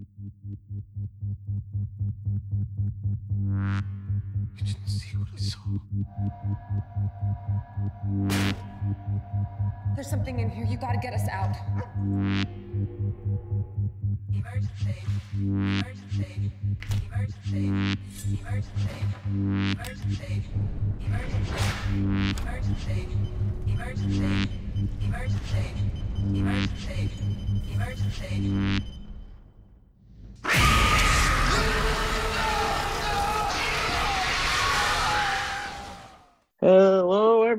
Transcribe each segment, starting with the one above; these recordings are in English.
You didn't see what I saw. There's something in here. You gotta get us out. Emergency. Emergency. Emergency. Emergency. Emergency. Emergency. Emergency. Emergency. Emergency. Emergency. Hello,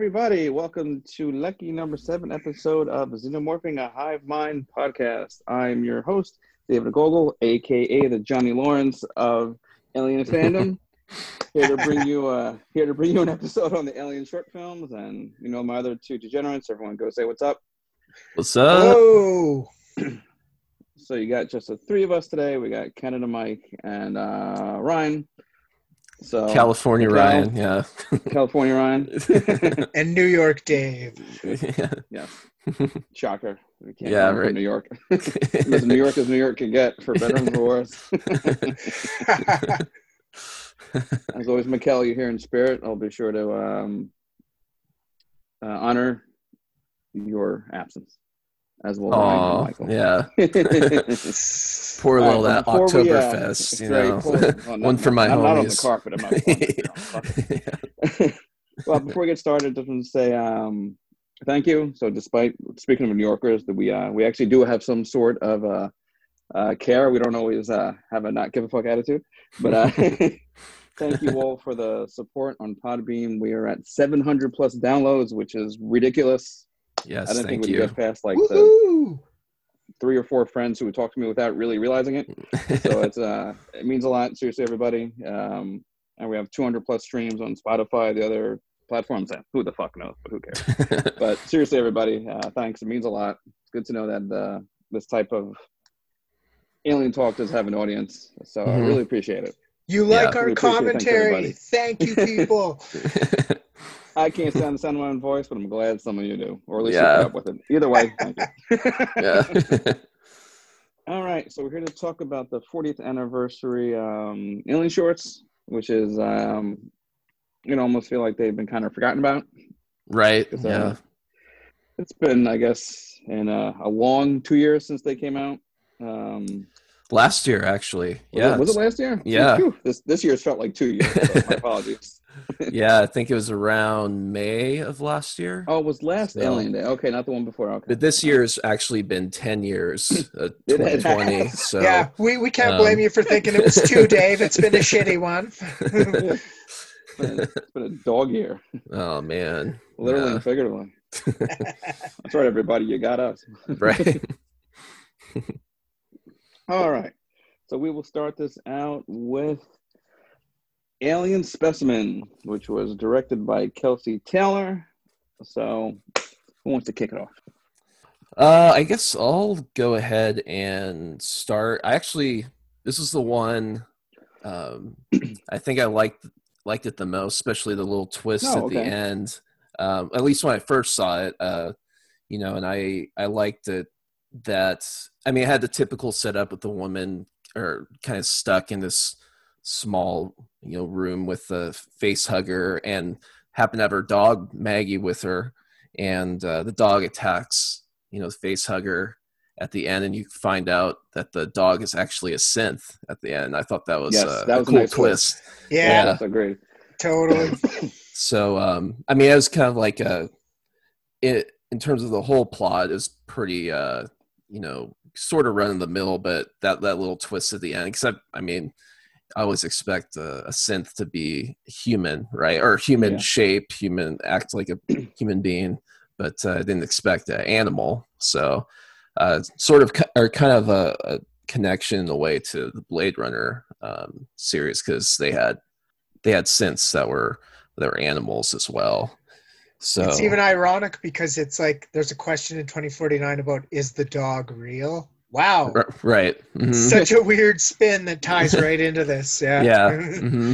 everybody. Welcome to lucky number seven episode of Xenomorphing a Hive Mind podcast. I'm your host, David Gogol, aka the Johnny Lawrence of Alien Fandom. here to bring you uh here to bring you an episode on the Alien short films, and you know my other two degenerates. Everyone, go say what's up. What's up? So you got just the three of us today. We got Canada Mike and uh Ryan. So California Cal- Ryan, yeah. California Ryan. and New York Dave. yeah. yeah, shocker. We can't Yeah, from right. New York. as New York as New York can get, for better and for worse. As always, Mikkel, you're here in spirit. I'll be sure to um, uh, honor your absence, as Oh, yeah. Poor little that but uh, Oktoberfest, you right, know. well, One for my not, Not on the carpet. I'm not going to, fuck well, before we get started, just want to say um, thank you. So, despite speaking of New Yorkers, that we uh, we actually do have some sort of uh, uh, care. We don't always uh, have a not give a fuck attitude, but uh, thank you all for the support on Podbean. We are at 700 plus downloads, which is ridiculous. I yes, didn't think thank we'd you. get past like the three or four friends who would talk to me without really realizing it. so it's uh it means a lot seriously everybody um and we have 200 plus streams on spotify the other platforms that who the fuck knows but who cares but seriously everybody uh thanks it means a lot it's good to know that uh this type of alien talk does have an audience so i Mhm. really appreciate it You Yeah. like our We appreciate commentary. Thank you, people. i can't stand the sound of my own voice but i'm glad some of you do or at least Yeah. you put up with it either way thank you yeah. All right, so we're here to talk about the 40th anniversary um, Alien Shorts, which is, um, you know, almost feel like they've been kind of forgotten about. right. Uh, Yeah. It's been, I guess, in a, a long two years since they came out. Um, Last year, actually. was Yeah. it, was it last year? Yeah. Phew, this this year's felt like two years. So my apologies. yeah, I think it was around May of last year. Oh, it was last So- Alien Day. Okay, not the one before. Okay. But this year's actually been 10 years, uh, 2020. So, yeah, we, we can't um, blame you for thinking it was two, Dave. It's been a shitty one. it's, it's been a dog year, oh, man. literally Yeah. and figuratively. That's right, everybody. You got us. Right. All right. So we will start this out with Alien Specimen, which was directed by Kelsey Taylor. So who wants to kick it off? Uh, I guess I'll go ahead and start. I actually, this is the one um, I think I liked liked it the most, especially the little twist Oh, at the end. Um, at least when I first saw it, uh, you know, and I I liked it that I mean, it had the typical setup with the woman or kind of stuck in this small you know room with the face hugger and happened to have her dog Maggie with her, and uh, the dog attacks you know the face hugger at the end, and you find out that the dog is actually a synth at the end. I thought that was, Yes, uh, that was a cool nice twist. twist. Yeah, That's agreed. totally. So um, I mean, it was kind of like a it in terms of the whole plot is pretty uh, you know sort of run of the mill, but that that little twist at the end. Except I mean, I always expect a, a synth to be human, right, or human Yeah. shape, human act like a human being, but uh, I didn't expect an animal. So uh, sort of or kind of a, a connection in a way to the Blade Runner um, series because they had they had synths that were that were animals as well. So It's even ironic because it's like there's a question in 2049 about is the dog real? Wow. R- right. Mhm. Such a weird spin that ties right into this. Yeah. yeah. hmm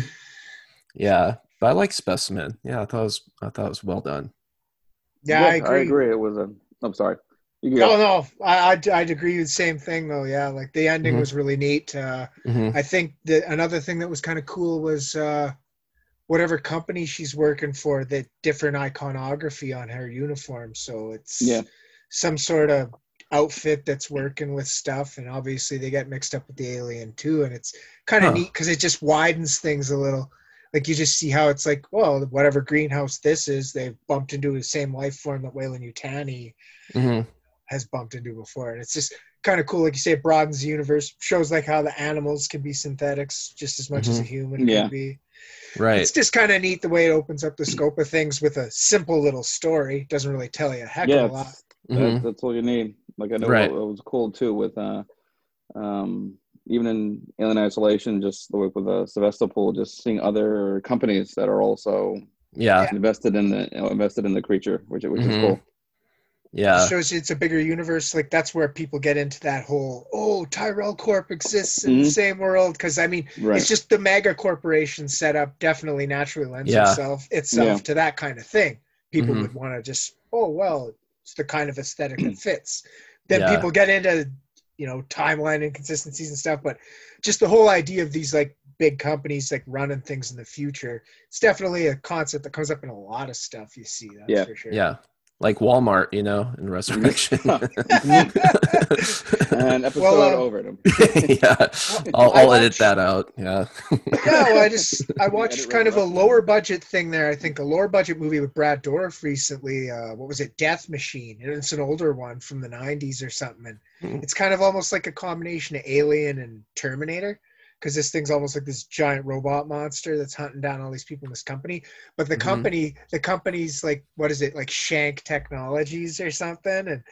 Yeah. But I like specimen. Yeah, I thought it was I thought it was well done. yeah, I agree. I agree. It was a. I'm sorry. You No, no, I, I'd, I'd agree with the same thing though. Yeah, like the ending Mhm. was really neat. Uh, Mhm. I think that another thing that was kind of cool was uh, whatever company she's working for, the different iconography on her uniform. So it's Yeah. some sort of outfit that's working with stuff, and obviously they get mixed up with the alien too, and it's kind of Huh. neat because it just widens things a little. Like you just see how it's like, well, whatever greenhouse this is, they've bumped into the same life form that Weyland-Yutani Mhm. has bumped into before. And it's just kind of cool. Like you say, it broadens the universe, shows like how the animals can be synthetics just as much as a human Yeah. can be. Right. It's just kind of neat the way it opens up the scope of things with a simple little story. Doesn't really tell you a heck Yeah, of a lot. it's- Mhm. that's all you need. Like I know Right. it, was cool too with uh, um, even in Alien Isolation, just the work with uh, Sevastopol, just seeing other companies that are also Yeah. invested in the invested in the creature, which which is Mhm. cool. Yeah. It shows you it's a bigger universe. Like that's where people get into that whole, oh, Tyrell Corp exists in the Mhm. same world. Because I mean, Right. it's just the mega corporation setup definitely naturally lends Yeah. itself itself Yeah. to that kind of thing. People Mhm. would want to just, oh well, it's the kind of aesthetic that fits. Then Yeah. people get into you know timeline inconsistencies and stuff, but just the whole idea of these like big companies like running things in the future, it's definitely a concept that comes up in a lot of stuff you see. That's Yeah. for sure. Yeah. Like Walmart, you know, in Resurrection. and episode Well, uh, over them. yeah. I'll, I I'll edit that out. Yeah. Yeah, well, I just I watched Edit kind of a lower budget thing there. I think a lower budget movie with Brad Dourif recently. Uh, what was it? Death Machine. And it's an older one from the '90s or something. And Mhm. it's kind of almost like a combination of Alien and Terminator, because this thing's almost like this giant robot monster that's hunting down all these people in this company. But the Mhm. company, the company's like, what is it? Like Shank Technologies or something, and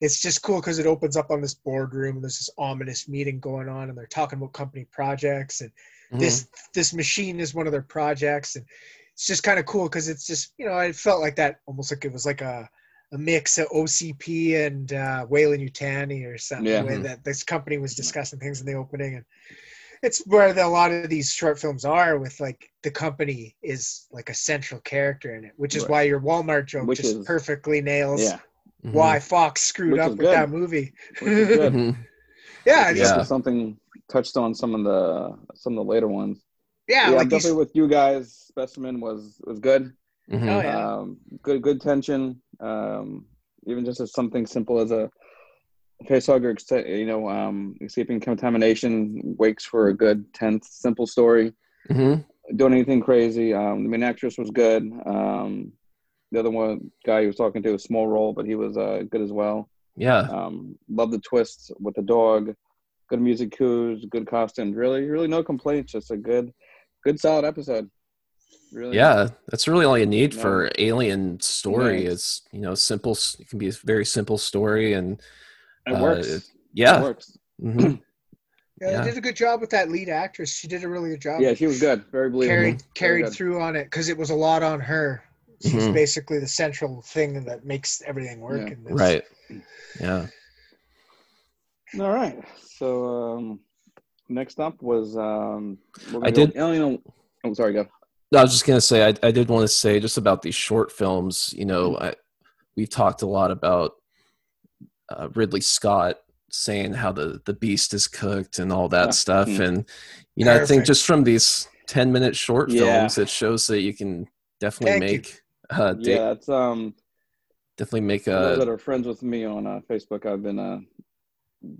it's just cool because it opens up on this boardroom and there's this ominous meeting going on and they're talking about company projects and this this machine is one of their projects and it's just kind of cool because it's just you know it felt like that almost like it was like a a mix of OCP and uh, Weyland-Yutani or something Yeah. the way that this company was discussing things in the opening and it's where the, a lot of these short films are with like the company is like a central character in it which is Right. why your Walmart joke Which just is- perfectly nails Yeah, Mhm. why Fox screwed Which up with good. that movie which good. Mhm. yeah Yeah. something touched on some of the some of the later ones. yeah, Yeah, like these, definitely with you guys. Specimen was was good. Mhm. Oh, yeah. Um, good good tension. Um, even just as something simple as a ex- you know, um, escaping contamination wakes for a good tense, simple story. Mhm. Doing anything crazy. Um, the main actress was good. Um, the other one guy he was talking to a small role, but he was uh, good as well. Yeah. Um, love the twists with the dog. Good music cues, good costumes. Really, really no complaints. Just a good, good solid episode. Really. Yeah, that's really all you need Yeah. for alien story. Yeah. Is you know simple. It can be a very simple story, and It uh, works. it- It yeah, works. mhm, yeah, yeah. they did a good job with that lead actress she did a really good job Yeah, she was good. Very believable. carried Very carried good. through on it because it was a lot on her. She's Mhm. basically the central thing that makes everything work. Yeah. In this. right. Yeah. All right. So um, next up was um, we're gonna I go- did- Oh, you know, oh, sorry. Go. No, I was just gonna say I, I did want to say just about these short films. You know, Mm-hmm. I, we've talked a lot about uh, Ridley Scott saying how the the beast is cooked and all that stuff, hmm. and you know I think just from these ten minute short Yeah. films, it shows that you can definitely Thank make uh, da- Yeah, it's um. definitely make a that are friends with me on uh, Facebook, I've been uh,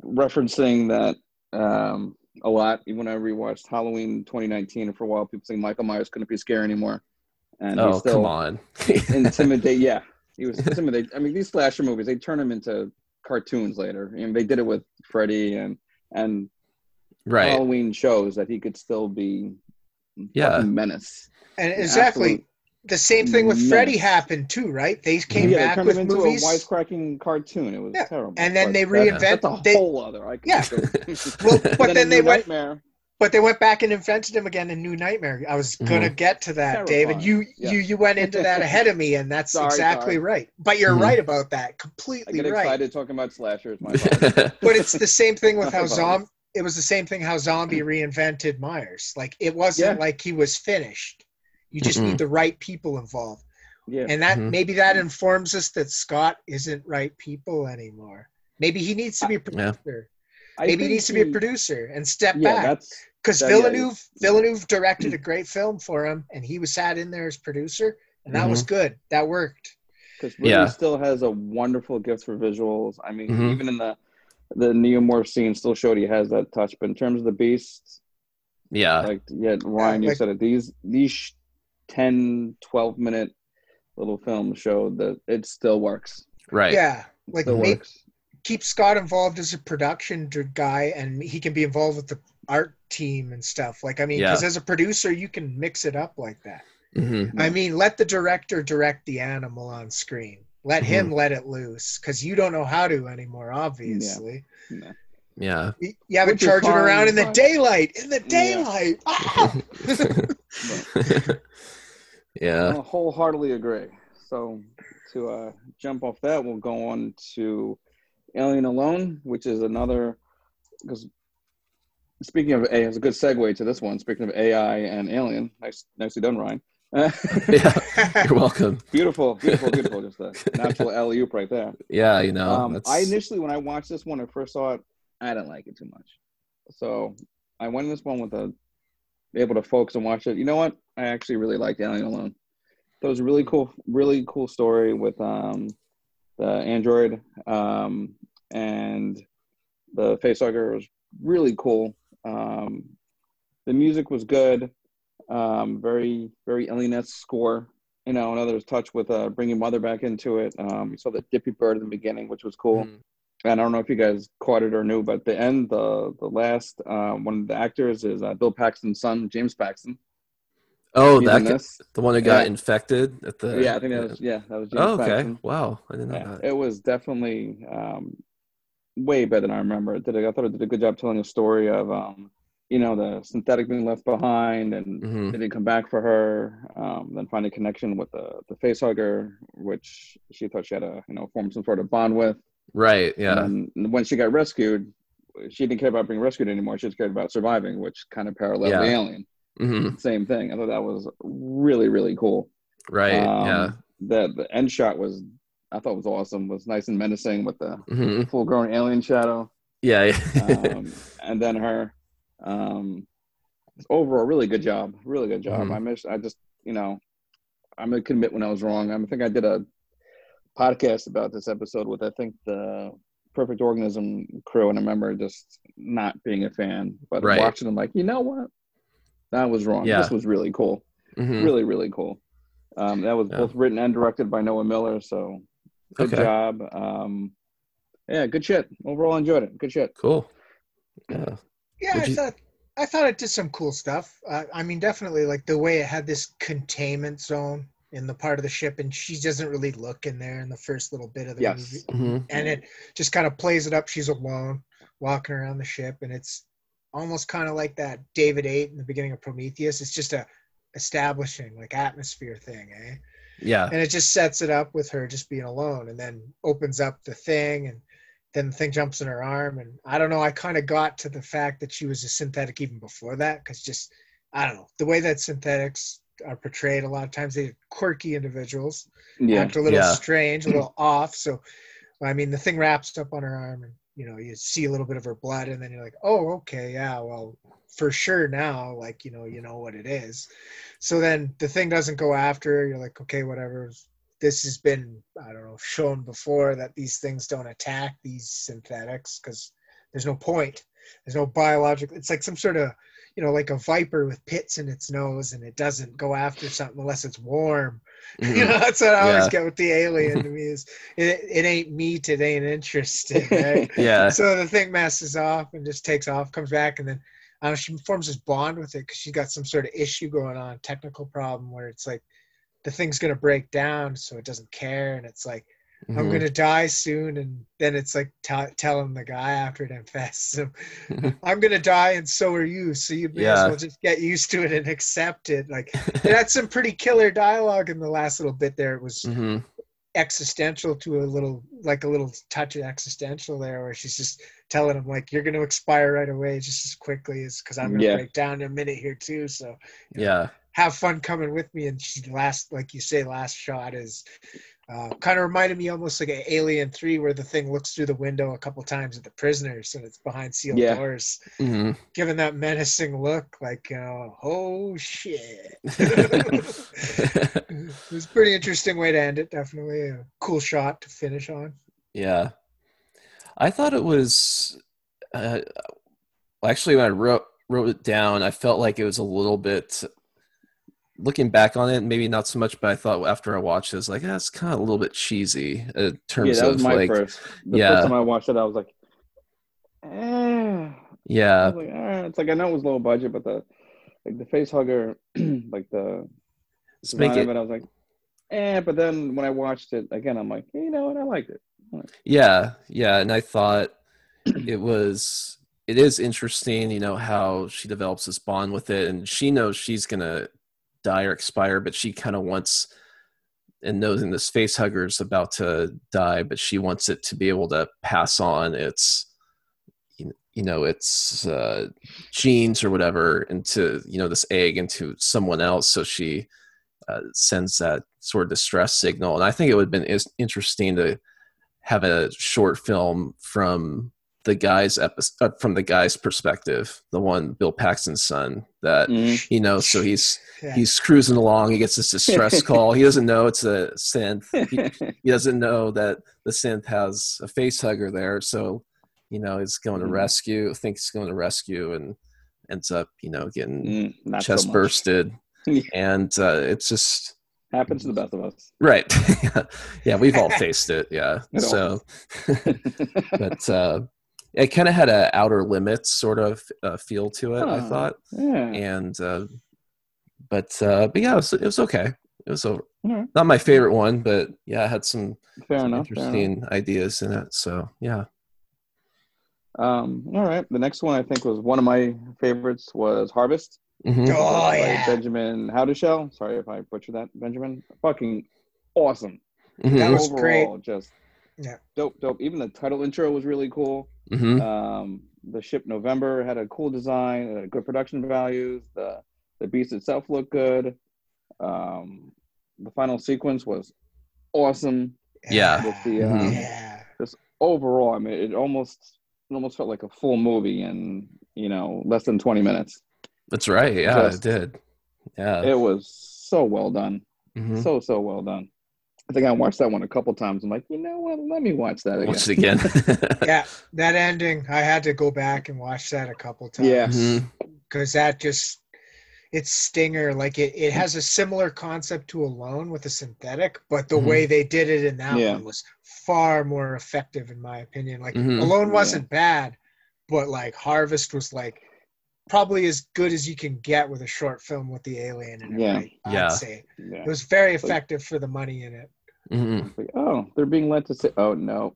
referencing that um, a lot. Even when I rewatched Halloween 2019, and for a while, people saying Michael Myers couldn't be scary anymore, and he oh still come on intimidate. Yeah, he was intimidate. I mean, these slasher movies they turn him into cartoons later, and they did it with Freddy and and right Halloween shows that he could still be Yeah. fucking menace. And exactly the same thing with Freddy happened too, right? They came yeah, back they turned with him into movies. a wisecracking cartoon. It was Yeah, terrible. and then but they that- reinvent- That's a they- whole other. I Yeah. Well, but then they went- Nightmare. But they went back and invented him again in New Nightmare. I was gonna get to that, Dave, and you Yeah. you you went into that ahead of me, and that's Sorry, exactly sorry. right. But you're Mhm. right about that, Completely I completely get right. excited talking about slashers. My. But it's the same thing with how zombie. It was the same thing how zombie reinvented Myers. Like it wasn't Yeah. like he was finished. You just Mhm. need the right people involved. Yeah. and that Mhm. maybe that informs us that Scott isn't right people anymore. Maybe he needs to be a Yeah. producer. I Maybe he think needs to be a producer and step Yeah, back that's because that- yeah, yeah. Villeneuve Villeneuve directed a great film for him, and he was sat in there as producer, and that was good. That worked. because Ridley Yeah. still has a wonderful gift for visuals. I mean, Mhm. even in the the neomorph scene, still showed he has that touch. But in terms of the beasts, Yeah. like yeah, Ryan, you like- said it. These these sh- 10, 12 minute little films showed that it still works. Right. Yeah, like Still make, works. Keep Scott involved as a production guy, and he can be involved with the art team and stuff. Like I mean, Yeah. because as a producer, you can mix it up like that. hmm I mean, let the director direct the animal on screen. Let Mm-hmm. him let it loose because you don't know how to anymore. Obviously, Yeah. you, you have it Which is charging around in the but- daylight. In the Yeah. daylight. Ah! yeah. I wholeheartedly agree. So to uh, jump off that, we'll go on to Alien Alone, which is another because speaking of A, it's a good segue to this one. Speaking of AI and Alien, nice, nicely done, Ryan. Yeah. You're welcome. beautiful, beautiful, beautiful. Just a natural alley oop right there. Yeah. You know. Um, I initially, when I watched this one, I first saw it, I didn't like it too much. So I went in this one with a able to focus and watch it. You know what? I actually really liked Alien Alone. That was a really cool, really cool story with um, the android um, and the face facehugger was really cool. Um, the music was good. Um, very, very alien score. You know, another touch with uh, bringing mother back into it. Um, you saw the Dippy Bird in the beginning, which was cool. Mhm. And I don't know if you guys caught it or knew, but the end, the the last uh, one of the actors is uh, Bill Paxton's son, James Paxton. Oh, that the one who got Yeah. infected at the. yeah, I think that was yeah, that was James Oh, okay. Paxton. Wow. I didn't know Yeah, that. it was definitely um, way better than I remember. It did a, I thought it did a good job telling a story of um, you know the synthetic being left behind and hmm they didn't come back for her. Um, then find a connection with the the facehugger, which she thought she had a you know form some sort of bond with. Right. Yeah. And when she got rescued, she didn't care about being rescued anymore. She just cared about surviving, which kind of paralleled Yeah. the alien. hmm Same thing. I thought that was really really cool. Right. Um, yeah. The the end shot was I thought was awesome. Was nice and menacing with the hmm full grown alien shadow. Yeah. Um, and then her. Um, overall, really good job. Really good job. Mhm. I miss. I just you know, I'm gonna admit when I was wrong. I think I did a podcast about this episode with I think the Perfect Organism crew, and I remember just not being a fan, but Right. watching them like, you know what, that was wrong. Yeah. This was really cool. Mhm. Really, really cool. Um, that was Yeah. both written and directed by Noah Miller, so good Okay. job. Um, yeah, good shit. Overall, enjoyed it. Good shit. Cool. Yeah. Yeah, Would I you- thought I thought it did some cool stuff. Uh, I mean, definitely like the way it had this containment zone in the part of the ship, and she doesn't really look in there in the first little bit of the Yes. movie, hmm and it just kind of plays it up. She's alone, walking around the ship, and it's almost kind of like that David Eight in the beginning of Prometheus. It's just a establishing like atmosphere thing, eh? Yeah. and it just sets it up with her just being alone and then opens up the thing and then the thing jumps in her arm and i don't know i kind of got to the fact that she was a synthetic even before that because just i don't know the way that synthetics are portrayed a lot of times they're quirky individuals Yeah. act a little Yeah. strange a little off so i mean the thing wraps up on her arm and you know you see a little bit of her blood and then you're like oh okay yeah well for sure now like you know you know what it is so then the thing doesn't go after. You're like, okay, whatever. This has been, I don't know, shown before that these things don't attack these synthetics because there's no point. There's no biological. It's like some sort of, you know, like a viper with pits in its nose, and it doesn't go after something unless it's warm. Mhm. You know, that's what I always get with the alien to me is it, it ain't meat, it ain't interested. Right? Yeah. so the thing messes off and just takes off, comes back, and then I know, she forms this bond with it because she's got some sort of issue going on, technical problem where it's like the thing's gonna break down, so it doesn't care, and it's like I'm Mhm. gonna die soon, and then it's like t- telling the guy after it infests him, I'm gonna die, and so are you, so you may as well just get used to it and accept it. Like it had some pretty killer dialogue in the last little bit there. It was Mhm. Existential to a little like a little touch of existential there where she's just telling him like you're going to expire right away just as quickly as because i'm going to Yeah. break down in a minute here too so Yeah. have fun coming with me. And she last, like you say, last shot is uh, kind of reminded me almost like an Alien Three, where the thing looks through the window a couple times at the prisoners and it's behind sealed Yeah. doors, hmm giving that menacing look, like uh, oh shit. it was a pretty interesting way to end it. Definitely a cool shot to finish on. Yeah, I thought it was. Uh, actually, when I wrote wrote it down, I felt like it was a little bit. Looking back on it, maybe not so much, but I thought after I watched it, I was like, that's kind of a little bit cheesy in terms Yeah, that was of my like, first. The yeah. first time I watched it, I was like, eh. Yeah, like, eh. It's like I know it was low budget, but the like the face hugger, like the let's make it. it, I was like, eh. But then when I watched it again, I'm like, you know what? I liked it. Yeah, yeah, and I thought it was it is interesting, you know, how she develops this bond with it, and she knows she's gonna die or expire, but she kind of wants and knows in this face hugger is about to die, but she wants it to be able to pass on its you know its uh, genes or whatever into you know this egg into someone else, so she uh, sends that sort of distress signal, and I think it would have been interesting to have a short film from the guy's episode from the guy's perspective the one bill paxton's son that Mhm. you know so he's Yeah. he's cruising along. He gets this distress call. He doesn't know it's a synth he, he doesn't know that the synth has a face hugger there. So you know he's going to Mhm. rescue thinks he's going to rescue and ends up you know getting Mm, not so chest bursted. And uh, it's just Happens to the best of us. right. Yeah we've all faced it. Yeah. So but uh, it kind of had a outer limits sort of uh, feel to it. I thought, yeah. and uh, but uh, but yeah, it was, it was okay. It was over. Alright. not my favorite one, but yeah, it had some, Fair some enough. Fair enough. interesting ideas in it. So yeah, Um, all right. The next one I think was one of my favorites was Harvest. Mhm. Oh by yeah, Benjamin Howdeshell. Sorry if I butchered that, Benjamin. Fucking awesome. Mhm. That was Overall, just Yeah. dope, dope. Even the title intro was really cool. Mhm. Um, the ship November had a cool design, it had good production values. The the beast itself looked good. Um, the final sequence was awesome. Yeah. With the uh, Mhm. yeah. overall, I mean, it almost it almost felt like a full movie in you know less than twenty minutes. That's right. Yeah, Just- it did. Yeah. It was so well done. Mhm. so so well done. I think I watched that one a couple times. I'm like, you know what? Let me watch that again. Watch it again. yeah, that ending, I had to go back and watch that a couple times. Yeah. Mhm. because that just it's stinger like it, it has a similar concept to alone with a synthetic but the Mhm. way they did it in that Yeah. one was far more effective in my opinion like Mhm. alone wasn't bad but like harvest was like probably as good as you can get with a short film with the alien in it Yeah. right? I'd say Yeah. it was very effective for the money in it Mhm. It's like, oh, they're being led to say, oh no,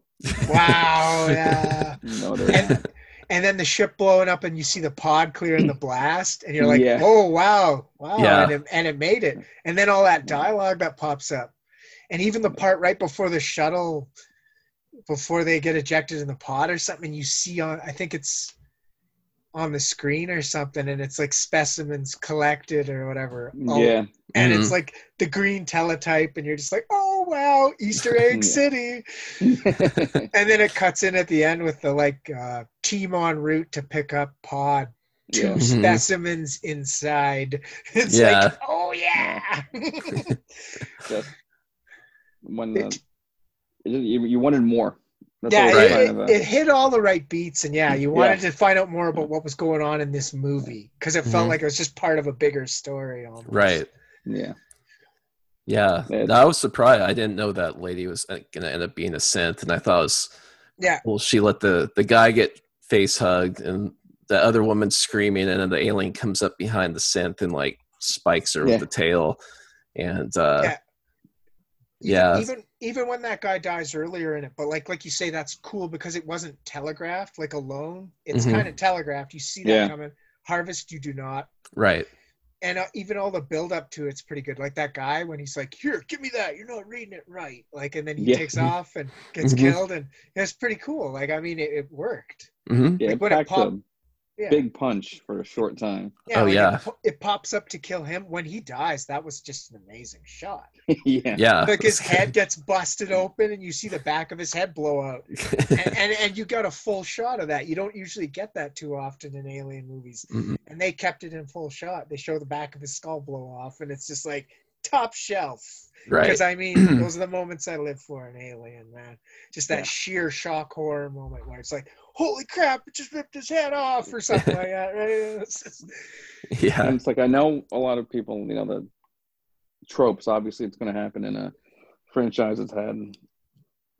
wow yeah no, they're and, not. and then the ship blowing up and you see the pod clearing the blast and you're like Yeah. oh wow wow Yeah. and, it, and it made it and then all that dialogue that pops up and even the part right before the shuttle before they get ejected in the pod or something you see on i think it's on the screen or something and it's like specimens collected or whatever Oh, yeah, and Mhm. it's like the green teletype and you're just like oh wow easter egg city and then it cuts in at the end with the like uh, team en route to pick up pod two yeah. Mhm. specimens inside it's Yeah. like oh yeah when the, it, you, you wanted more. That's yeah Right. it, it, hit all the right beats and yeah you wanted Yeah. to find out more about what was going on in this movie because it felt Mhm. like it was just part of a bigger story almost. Right. Yeah, Yeah. It- I was surprised. I didn't know that lady was going to end up being a synth, and I thought it was yeah well. She let the the guy get face hugged, and the other woman screaming, and then the alien comes up behind the synth and like spikes her Yeah. with the tail, and uh, Yeah. Even- Yeah. even even when that guy dies earlier in it but like like you say that's cool because it wasn't telegraphed like alone it's Mhm. kind of telegraphed you see that Yeah. coming harvest you do not right. And uh, even all the build up to it's pretty good like that guy when he's like here give me that you're not reading it right like and then he Yeah. takes off and gets Mhm. killed and it's pretty cool like i mean it, it worked hmm yeah. Like It when it popped- a, Yeah. big punch for a short time. Yeah, Oh, like, yeah. It, it pops up to kill him. When he dies, that was just an amazing shot. yeah. yeah Like his head gets busted open, and you see the back of his head blow out, and, and and you got a full shot of that. You don't usually get that too often in alien movies, Mhm. and they kept it in full shot. They show the back of his skull blow off, and it's just like top shelf. right Because I mean, those are the moments I live for in Alien, man. Just that Yeah. sheer shock horror moment where it's like, "Holy crap! It just ripped his head off," or something like that. Right? It's just- yeah And it's like I know a lot of people, you know, the tropes. Obviously, it's going to happen in a franchise that's had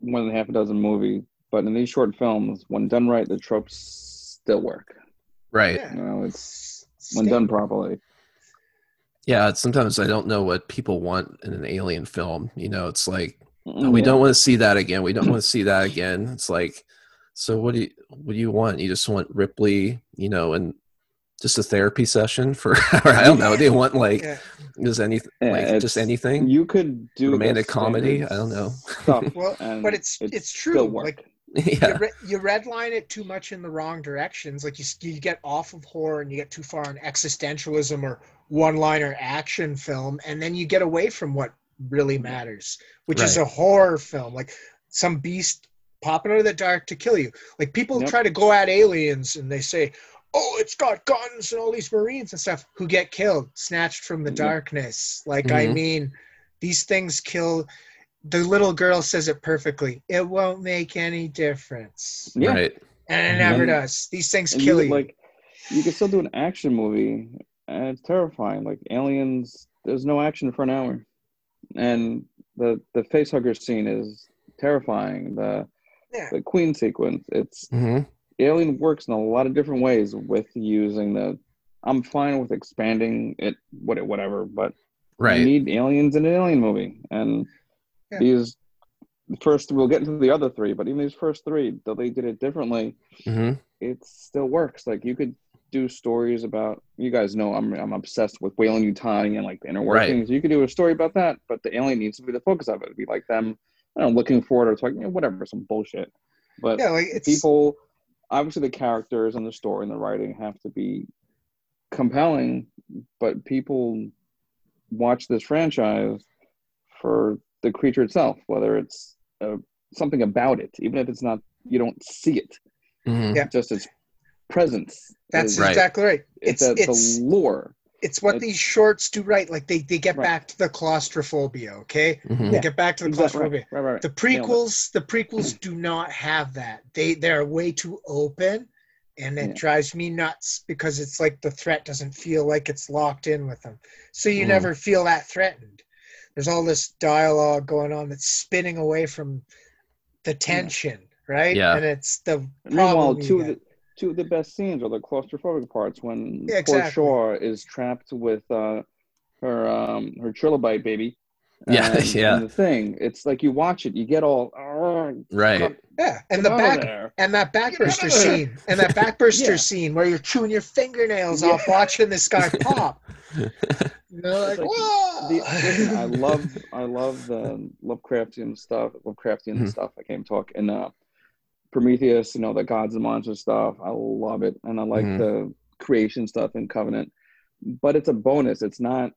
more than half a dozen movies. But in these short films, when done right, the tropes still work. right yeah. You know, it's when done properly. yeah sometimes i don't know what people want in an alien film you know it's like Mm, we yeah. don't want to see that again we don't want to see that again it's like so what do you what do you want you just want ripley you know and just a therapy session for i don't know do you want like Yeah. just anything Yeah, like just anything You could do the Romantic comedy? I don't know. Well, but it's it'd it's true. Like yeah you, re- you redline it too much in the wrong directions. Like you you get off of horror and you get too far on existentialism or one-liner action film, and then you get away from what really matters, which is a horror film. Like some beast popping out of the dark to kill you. Like people Yep. try to go at aliens and they say, "Oh, it's got guns and all these marines and stuff," who get killed, snatched from the Yep. darkness. Like I Mhm. mean, these things kill. The little girl says it perfectly. It won't make any difference, Yeah. right and it never And- does. These things kill you, you. like you can still do an action movie and it's terrifying like aliens there's no action for an hour and the the facehugger scene is terrifying the Yeah. the queen sequence it's hmm alien works in a lot of different ways with using the i'm fine with expanding it what it, whatever but you need aliens in an alien movie and Yeah. these first we'll get into the other three but even these first three though they did it differently hmm it still works. Like you could do stories about you guys know I'm I'm obsessed with Weyland-Yutani and like the inner Right. workings. You could do a story about that, but the alien needs to be the focus of it. It'd be like them, I don't know, looking for it or talking, you know, whatever, some bullshit. But yeah, like it's people, obviously, the characters and the story and the writing have to be compelling. But people watch this franchise for the creature itself, whether it's uh, something about it, even if it's not, you don't see it hmm Yeah. just its presence. that's is- exactly right. it's It's the, it's the lore. It's what it's- these shorts do right. Like they they get Right. back to the claustrophobia. Okay, hmm they get back to the Exactly. claustrophobia. Right, right, right. The prequels, the prequels do not have that. They they're way too open, and it Yeah. drives me nuts because it's like the threat doesn't feel like it's locked in with them. So you Mm. never feel that threatened. There's all this dialogue going on that's spinning away from the tension, right? Yeah. And it's the Meanwhile, problem. you two of the two of the best scenes are the claustrophobic parts when Yeah, poor exactly. Shaw is trapped with uh, her um, her trilobite baby. Yeah, And- yeah. and the thing, it's like you watch it, you get all right. Come- yeah, and get the back there." and that Get backburster scene and that backburster Yeah. scene where you're chewing your fingernails Yeah. off watching this guy pop. You know, like, like whoa! The, listen, I love I love the Lovecraftian stuff, Lovecraftian Mhm. stuff. I can't talk in uh, Prometheus, you know, the gods and monsters stuff. I love it, and I like Mhm. the creation stuff in Covenant. But it's a bonus. It's not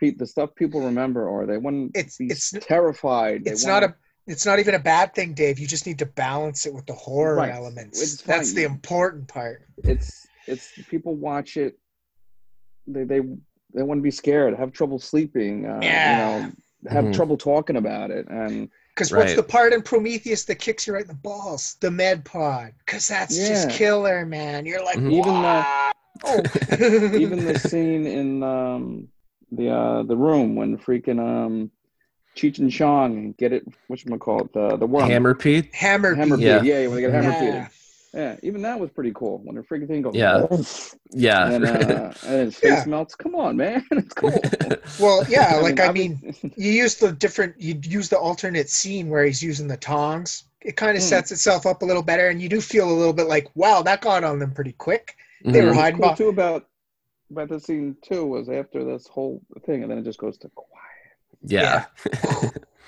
pe- the stuff people remember, or they wouldn't It's- be it's- terrified. They it's not a it's not even a bad thing, Dave. You just need to balance it with the horror Right. elements. That's the important part. It's it's people watch it. They they they want to be scared, have trouble sleeping. Uh, Yeah. You know, have Mhm. trouble talking about it, and Because what's the part in Prometheus that kicks you right in the balls? The med pod. Because that's just killer, man. You're like, Mhm. Even the- Oh. even the scene in um the uh the room when freaking um Cheech and Chong get it whatchamacallit, the the worm hammerpede hammer. hammer beat. Yeah. yeah. yeah when they get hammer Yeah. Yeah even that was pretty cool when the freaking thing goes Yeah. yeah and uh and his face Yeah. melts come on man it's cool Well, yeah, like I I've mean, you use the different you use the alternate scene where he's using the tongs it kind of Mm. sets itself up a little better and you do feel a little bit like wow that got on them pretty quick They were. Hiding cool behind- too about about the scene too was after this whole thing and then it just goes to quiet yeah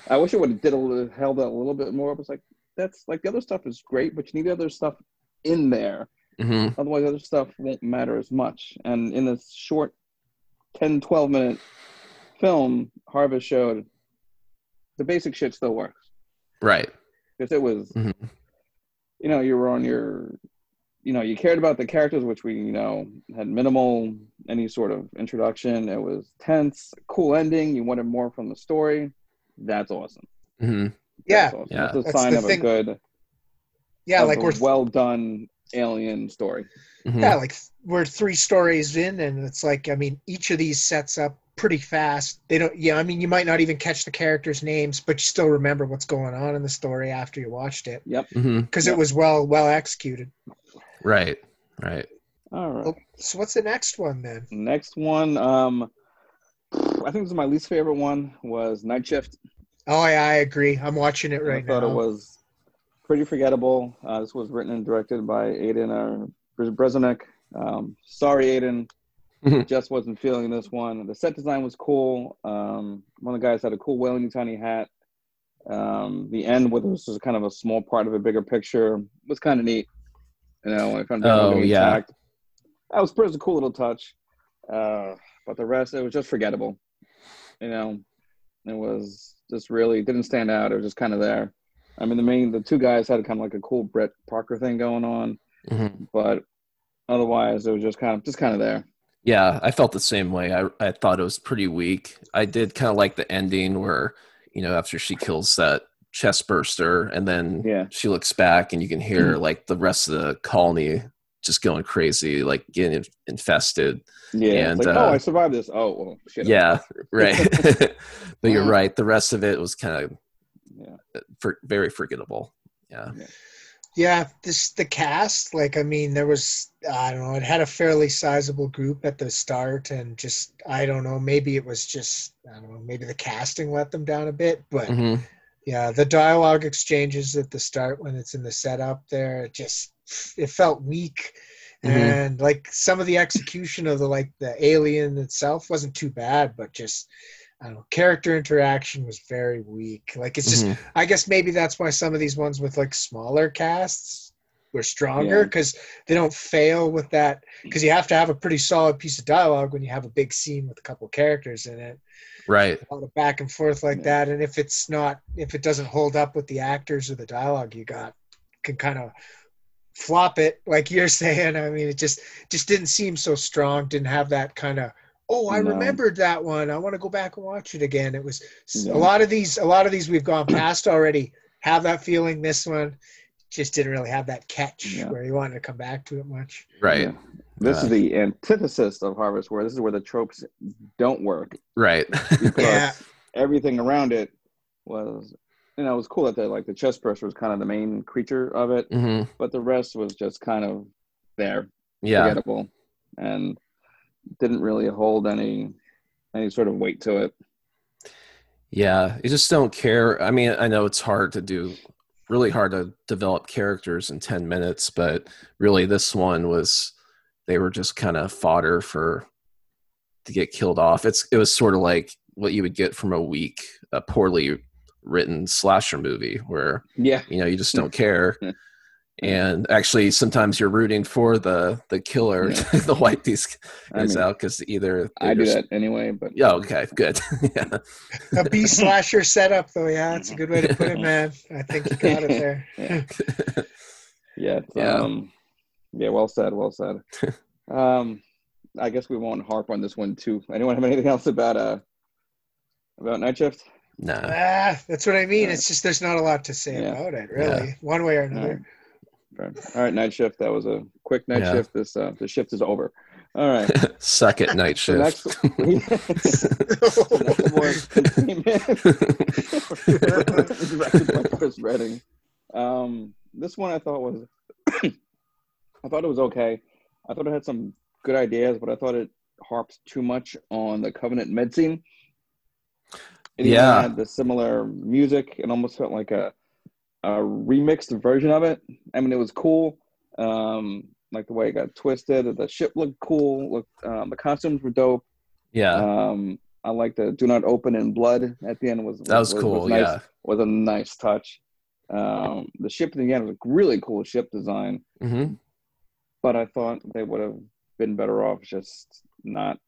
I wish it would have did a little, held that a little bit more. It was like that's like the other stuff is great, but you need the other stuff in there hmm Otherwise, other stuff won't matter as much. And in this short 10, 12 minute film, Harvest showed the basic shit still works. Right. Because it was, Mhm. you know, you were on your, you know, you cared about the characters, which we, you know, had minimal any sort of introduction. It was tense, cool ending. You wanted more from the story. That's awesome. hmm Yeah, That's awesome. Yeah. That's a That's sign the of thing. a good, yeah, of like a we're well done alien story. hmm yeah, like we're three stories in, and it's like I mean, each of these sets up pretty fast. They don't, yeah, I mean, you might not even catch the characters' names, but you still remember what's going on in the story after you watched it Yep. hmm because it was well well executed. Right. Right. All right. Well, so what's the next one then? Next one, um, I think this is my least favorite one was Night Shift. Oh yeah, I agree. I'm watching it right I thought now. it was pretty forgettable. Uh, this was written and directed by Aiden uh, Um, sorry, Aiden. Just wasn't feeling this one. The set design was cool. Um, one of the guys had a cool Weyland-Yutani hat. Um, the end, with this was kind of a small part of a bigger picture, was kind of neat. You know, if I'm Oh, yeah. that was, was a cool little touch. Uh, but the rest, it was just forgettable. You know, it was just really didn't stand out. It was just kind of there. I mean, the main, the two guys had kind of like a cool Brett Parker thing going on, hmm but otherwise, it was just kind of just kind of there. Yeah, I felt the same way. I I thought it was pretty weak. I did kind of like the ending where, you know, after she kills that chest burster and then Yeah. she looks back and you can hear like the rest of the colony just going crazy, like getting infested. Yeah, And, like, uh, oh, I survived this. Oh, well, shit. Yeah, right. but you're right. The rest of it was kind of Yeah. for, very forgettable. Yeah. Yeah, this the cast. Like, I mean, there was I don't know. It had a fairly sizable group at the start, and just I don't know. Maybe it was just I don't know. Maybe the casting let them down a bit, but hmm yeah, the dialogue exchanges at the start when it's in the setup there, it just it felt weak. Mhm. And like some of the execution of the like the alien itself wasn't too bad, but just I don't know, character interaction was very weak. Like it's just Mhm. I guess maybe that's why some of these ones with like smaller casts were stronger Yeah. because they don't fail with that because you have to have a pretty solid piece of dialogue when you have a big scene with a couple characters in it Right. a lot of back and forth like Yeah. that and if it's not if it doesn't hold up with the actors or the dialogue you got can kind of flop it like you're saying i mean it just just didn't seem so strong didn't have that kind of oh i No. remembered that one i want to go back and watch it again it was Yeah. a lot of these a lot of these we've gone past already have that feeling this one just didn't really have that catch Yeah. where you wanted to come back to it much Right. Yeah. This Uh, is the antithesis of Harvest, where this is where the tropes don't work Right. because Yeah. everything around it was, you know, it was cool that the like the chest burster was kind of the main creature of it, hmm but the rest was just kind of there, Yeah. forgettable, and didn't really hold any any sort of weight to it. Yeah. You just don't care. I mean, I know it's hard to do, really hard to develop characters in 10 minutes, but really this one was, they were just kind of fodder for, to get killed off. It's, it was sort of like what you would get from a weak, a poorly written slasher movie where Yeah, you know you just don't care and actually sometimes you're rooting for the the killer Yeah. to wipe these I mean, out because either I do they're that anyway, but yeah okay good yeah a b slasher setup though yeah that's a good way to put it man i think you got it there yeah, yeah, Yeah. Um, yeah. Well said. Well said. um, I guess we won't harp on this one too. Anyone have anything else about uh about Night Shift? no Ah, that's what I mean. Right. It's just there's not a lot to say Yeah. about it, really, one way or All right. another. All right, Night Shift. That was a quick night Yeah. shift. This uh, the shift is over. All right. second night shift next was Containment. directed by Chris Reading. Um, this one I thought was, I thought it was okay. I thought it had some good ideas, but I thought it harps too much on the Covenant med scene. It Yeah. had the similar music. It almost felt like a a remixed version of it. I mean, it was cool. Um, like the way it got twisted. The ship looked cool. Looked um, the costumes were dope. yeah Um, I like the "Do Not Open in Blood" at the end was that was cool nice, yeah was a nice touch. Um, the ship at the end was a really cool ship design. hmm but I thought they would have been better off just not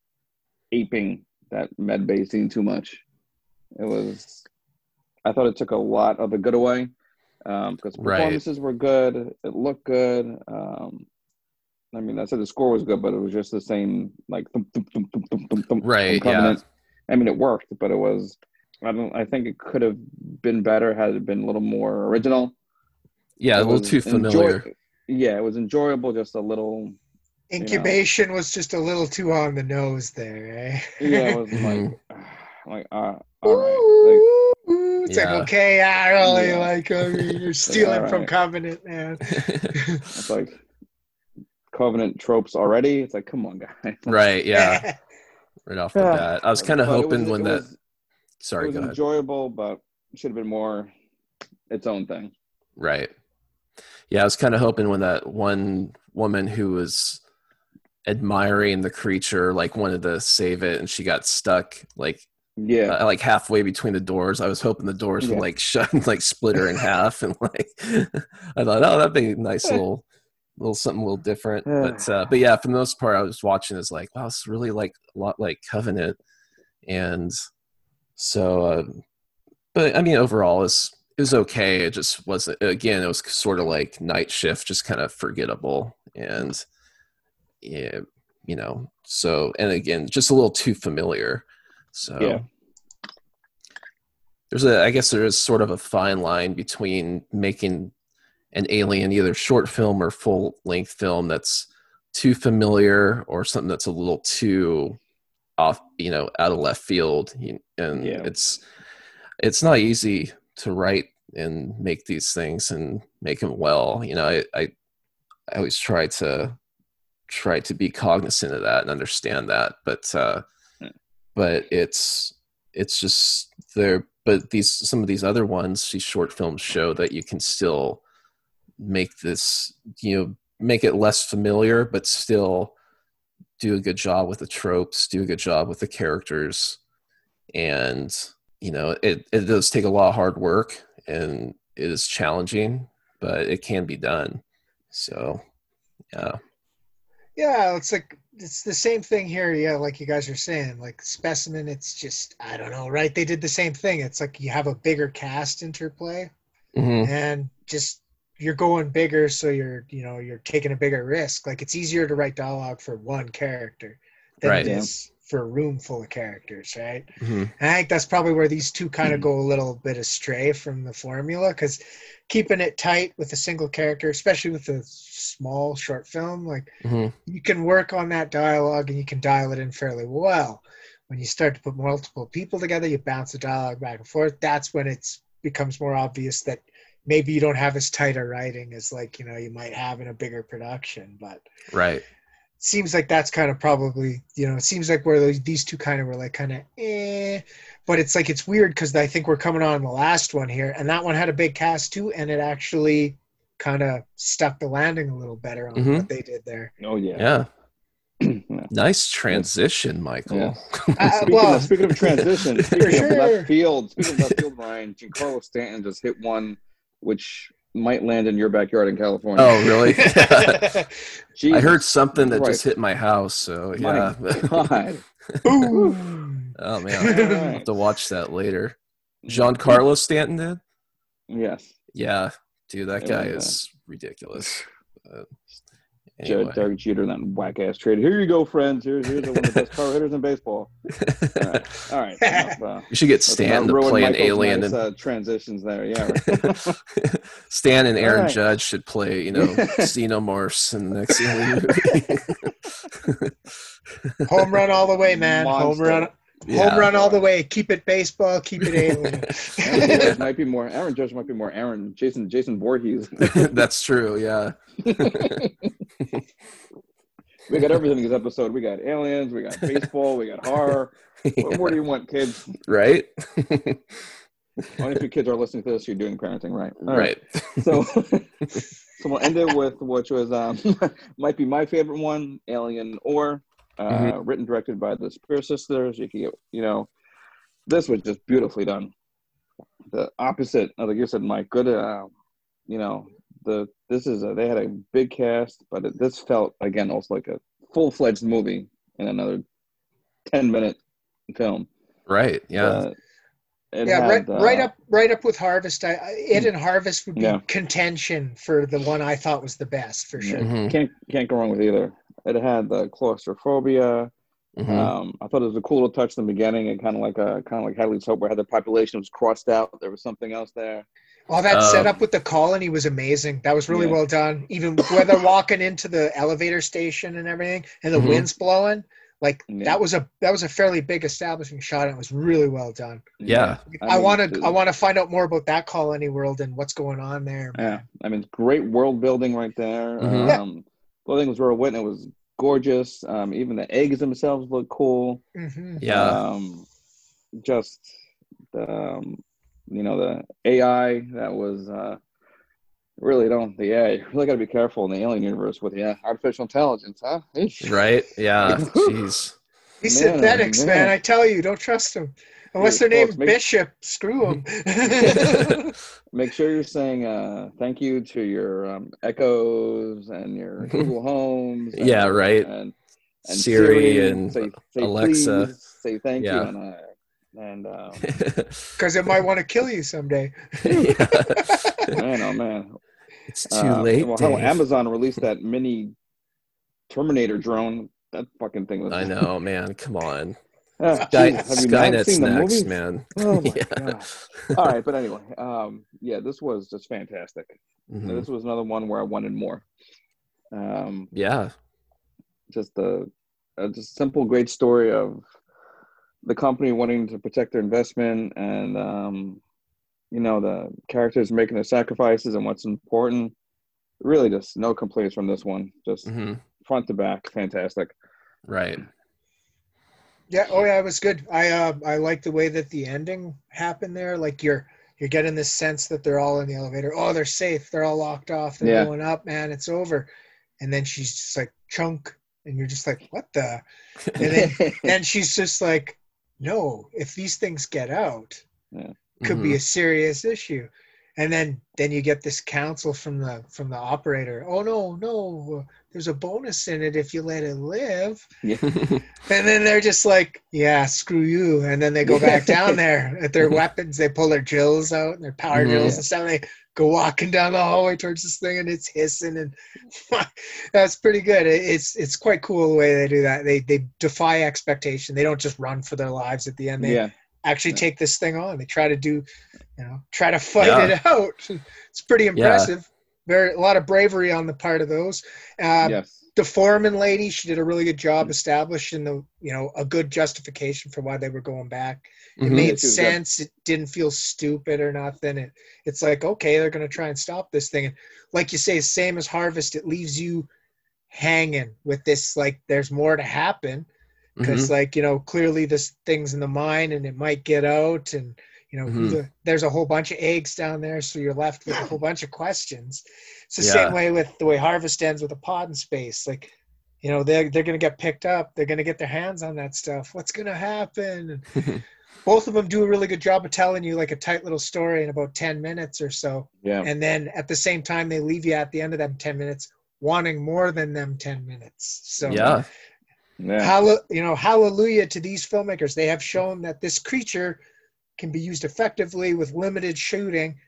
aping that med bay scene too much. It was, I thought it took a lot of the good away um, because the Right. performances were good, it looked good. Um, I mean, I said the score was good, but it was just the same, like thump, thump, thump, thump, thump, thump, thump Right, from yeah. I mean, it worked, but it was. I don't. I think it could have been better had it been a little more original. Yeah, a little was too enjoy- familiar. yeah, it was enjoyable, just a little. Incubation was just a little too on the nose there, eh? Yeah, it was like, Mhm. like, uh, all right, Ooh, it's Yeah. like okay, I really Yeah. like. I mean, you're stealing from alright. Covenant, man. it's like Covenant tropes already. It's like, come on, guys. right, yeah, right off the bat. I was kind of hoping was- when it that. was- Sorry, it was go ahead. enjoyable, but should have been more its own thing. Right. Yeah, I was kind of hoping when that one woman who was admiring the creature like wanted to save it and she got stuck like Yeah, uh, like halfway between the doors. I was hoping the doors Yeah. would like shut and like split her in half and like I thought, oh, that'd be a nice little little something a little different. But uh, but yeah, for the most part, I was watching is like, wow, it's really like a lot like Covenant, and so. Uh, but I mean, overall, it's it was okay. It just wasn't. Again, it was sort of like Night Shift, just kind of forgettable, and yeah, you know. So and again, just a little too familiar. So Yeah. there's a I guess there is sort of a fine line between making an alien either short film or full length film that's too familiar or something that's a little too off you know out of left field and Yeah. it's it's not easy to write and make these things and make them well you know i i, I always try to try to be cognizant of that and understand that but uh. But it's it's just there but these some of these other ones these short films show that you can still make this you know make it less familiar but still do a good job with the tropes do a good job with the characters. And you know it, it does take a lot of hard work and it is challenging but it can be done. So yeah. Yeah, it's like it's the same thing here. Yeah, like you guys are saying, like specimen. It's just I don't know, right? They did the same thing. It's like you have a bigger cast interplay, hmm and just you're going bigger, so you're you know you're taking a bigger risk. Like it's easier to write dialogue for one character than Right. it is for a room full of characters, right? hmm And I think that's probably where these two kind of go a little bit astray from the formula because keeping it tight with a single character, especially with a small short film, like hmm you can work on that dialogue and you can dial it in fairly well. When you start to put multiple people together, you bounce the dialogue back and forth. That's when it's becomes more obvious that maybe you don't have as tight a writing as like you know you might have in a bigger production. But right it seems like that's kind of probably you know it seems like where those, these two kind of were like kind of eh. But it's like it's weird because I think we're coming on the last one here, and that one had a big cast too, and it actually kind of stuck the landing a little better on Mhm. what they did there. oh yeah. yeah Yeah. nice transition michael Yeah. Uh, Speaking, well, of, speaking of transition, speaking sure. of left field, speaking of left field, Ryan, Giancarlo Stanton just hit one which might land in your backyard in California. oh really i heard something that Right. just hit my house so yeah. Oh man i'll have to watch that later Giancarlo Stanton did Yes. Yeah, dude, that guy is ridiculous. Uh, Jared anyway. Derek Jeter, that whack ass trade. Here you go, friends. Here's here's one of the best power hitters in baseball. All right, all right. enough, uh, you should get Stan to play an alien, nice, and uh, transitions there. Yeah. Right. Stan and Aaron Alright. Judge should play, you know, Xenomorphs in the next movie. Home run all the way, man. Home run. Yeah. Home run all the way. Keep it baseball. Keep it alien. Might be more. Aaron Judge might be more. Aaron Jason Jason Voorhees. That's true. Yeah. we got everything in this episode. We got aliens. We got baseball. We got horror. What more do you want, kids? Right. Only if your kids are listening to this, you're doing parenting right. All right. So, so we'll end it with which was um, might be my favorite one, Alien Ore, uh, Mhm. written directed by the Spear Sisters. You can get, you know, this was just beautifully done. The opposite, uh, like you said, Mike, good, uh, you know, the this is a, they had a big cast, but it, this felt again also like a full fledged movie in another ten minute film. Right. Yeah. Uh, it yeah, had, right, right uh, up, right up with Harvest. I, I- it and Harvest would be Yeah. contention for the one I thought was the best for sure. Mhm, Can't can't go wrong with either. It had the claustrophobia. mhm. Um, I thought it was a cool little touch in the beginning, and kind of like a kind of like Hadley's Hope, where how the population was crossed out. There was something else there. All that Um, setup with the colony was amazing. That was really Yeah. well done. Even when they're walking into the elevator station and everything, and the Mhm. wind's blowing, like Yeah. that was a that was a fairly big establishing shot. And it was really well done. Yeah. I, mean, want to I want to find out more about that colony world and what's going on there. Yeah, I mean, great world building right there. Mhm. Yeah. Um, the thing was Royal Witness was gorgeous. Um, even the eggs themselves look cool. hmm Yeah. Um, just the, um, you know, the AI that was uh, really don't the AI. You really got to be careful in the alien universe with yeah, artificial intelligence, huh? Eesh. Right. Yeah. Jeez. He's Man, synthetics, man. man. I tell you, don't trust him unless Dude, they're named make- Bishop. Screw them. Make sure you're saying uh, thank you to your um, Echoes and your Google Homes. And, Yeah, right. And, and Siri and say, say Alexa. please, say thank Yeah. you, and uh, and uh, Because it might want to kill you someday. Yeah. man, oh man, It's too Uh, late. Well, hell, Dave. Amazon released that mini Terminator drone. That fucking thing was. I know, man. Come on. Sky, have you not Skynet's seen the next, man. Oh my Yeah. god! All right, but anyway, um, yeah, this was just fantastic. Mhm. This was another one where I wanted more. Um, Yeah. just a, a just simple, great story of the company wanting to protect their investment and um, you know the characters making their sacrifices and what's important. Really, just no complaints from this one. Just hmm front to back, fantastic. Right. Yeah. Oh yeah, it was good. I uh, I like the way that the ending happened there. Like you're you're getting this sense that they're all in the elevator. Oh, they're safe. They're all locked off. They're Yeah. going up, man. It's over. And then she's just like chunk, and you're just like, what the? And then and she's just like, no. If these things get out, could be Mhm. a serious issue. And then then you get this counsel from the from the operator. Oh no, no, there's a bonus in it if you let it live. yeah. And then they're just like, yeah, screw you. And then they go back down there at their weapons. They pull their drills out and their power Mhm. drills and stuff. And they go walking down the hallway towards this thing and it's hissing and that's pretty good. It- It's it's quite cool the way they do that. They they defy expectation. They don't just run for their lives at the end. They yeah, actually Yeah. take this thing on. They try to do, you know, try to fight Yeah. it out. It's pretty impressive. Very a lot of bravery on the part of those. Uh, yes, the foreman lady, she did a really good job establishing the, you know, a good justification for why they were going back. It Mhm. made was good. sense. It didn't feel stupid or nothing. It, it's like, okay, they're going to try and stop this thing. And like you say, same as Harvest, it leaves you hanging with this, like, there's more to happen. Because, Mhm. like, you know, clearly this thing's in the mine and it might get out. And, you know, Mhm. the, there's a whole bunch of eggs down there. So you're left with a whole bunch of questions. It's the Yeah. same way with the way Harvest ends with a pod in space. Like, you know, they're, they're going to get picked up. They're going to get their hands on that stuff. What's going to happen? Both of them do a really good job of telling you like a tight little story in about 10 minutes or so. yeah, And then at the same time, they leave you at the end of them 10 minutes wanting more than them 10 minutes. So, Yeah. Yeah. Hall- you know, hallelujah to these filmmakers. They have shown that this creature can be used effectively with limited shooting.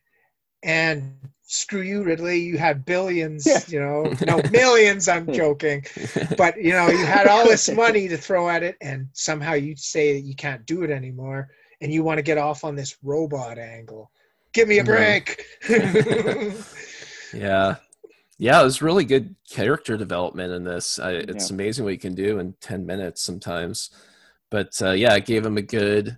And screw you, Ridley. You had billions, Yeah. you know, no millions. I'm joking, but you know, you had all this money to throw at it, and somehow you say that you can't do it anymore, and you want to get off on this robot angle. Give me a break. Yeah. Yeah, it was really good character development in this. I, it's amazing what you can do in 10 minutes sometimes. But uh, yeah, it gave him a good,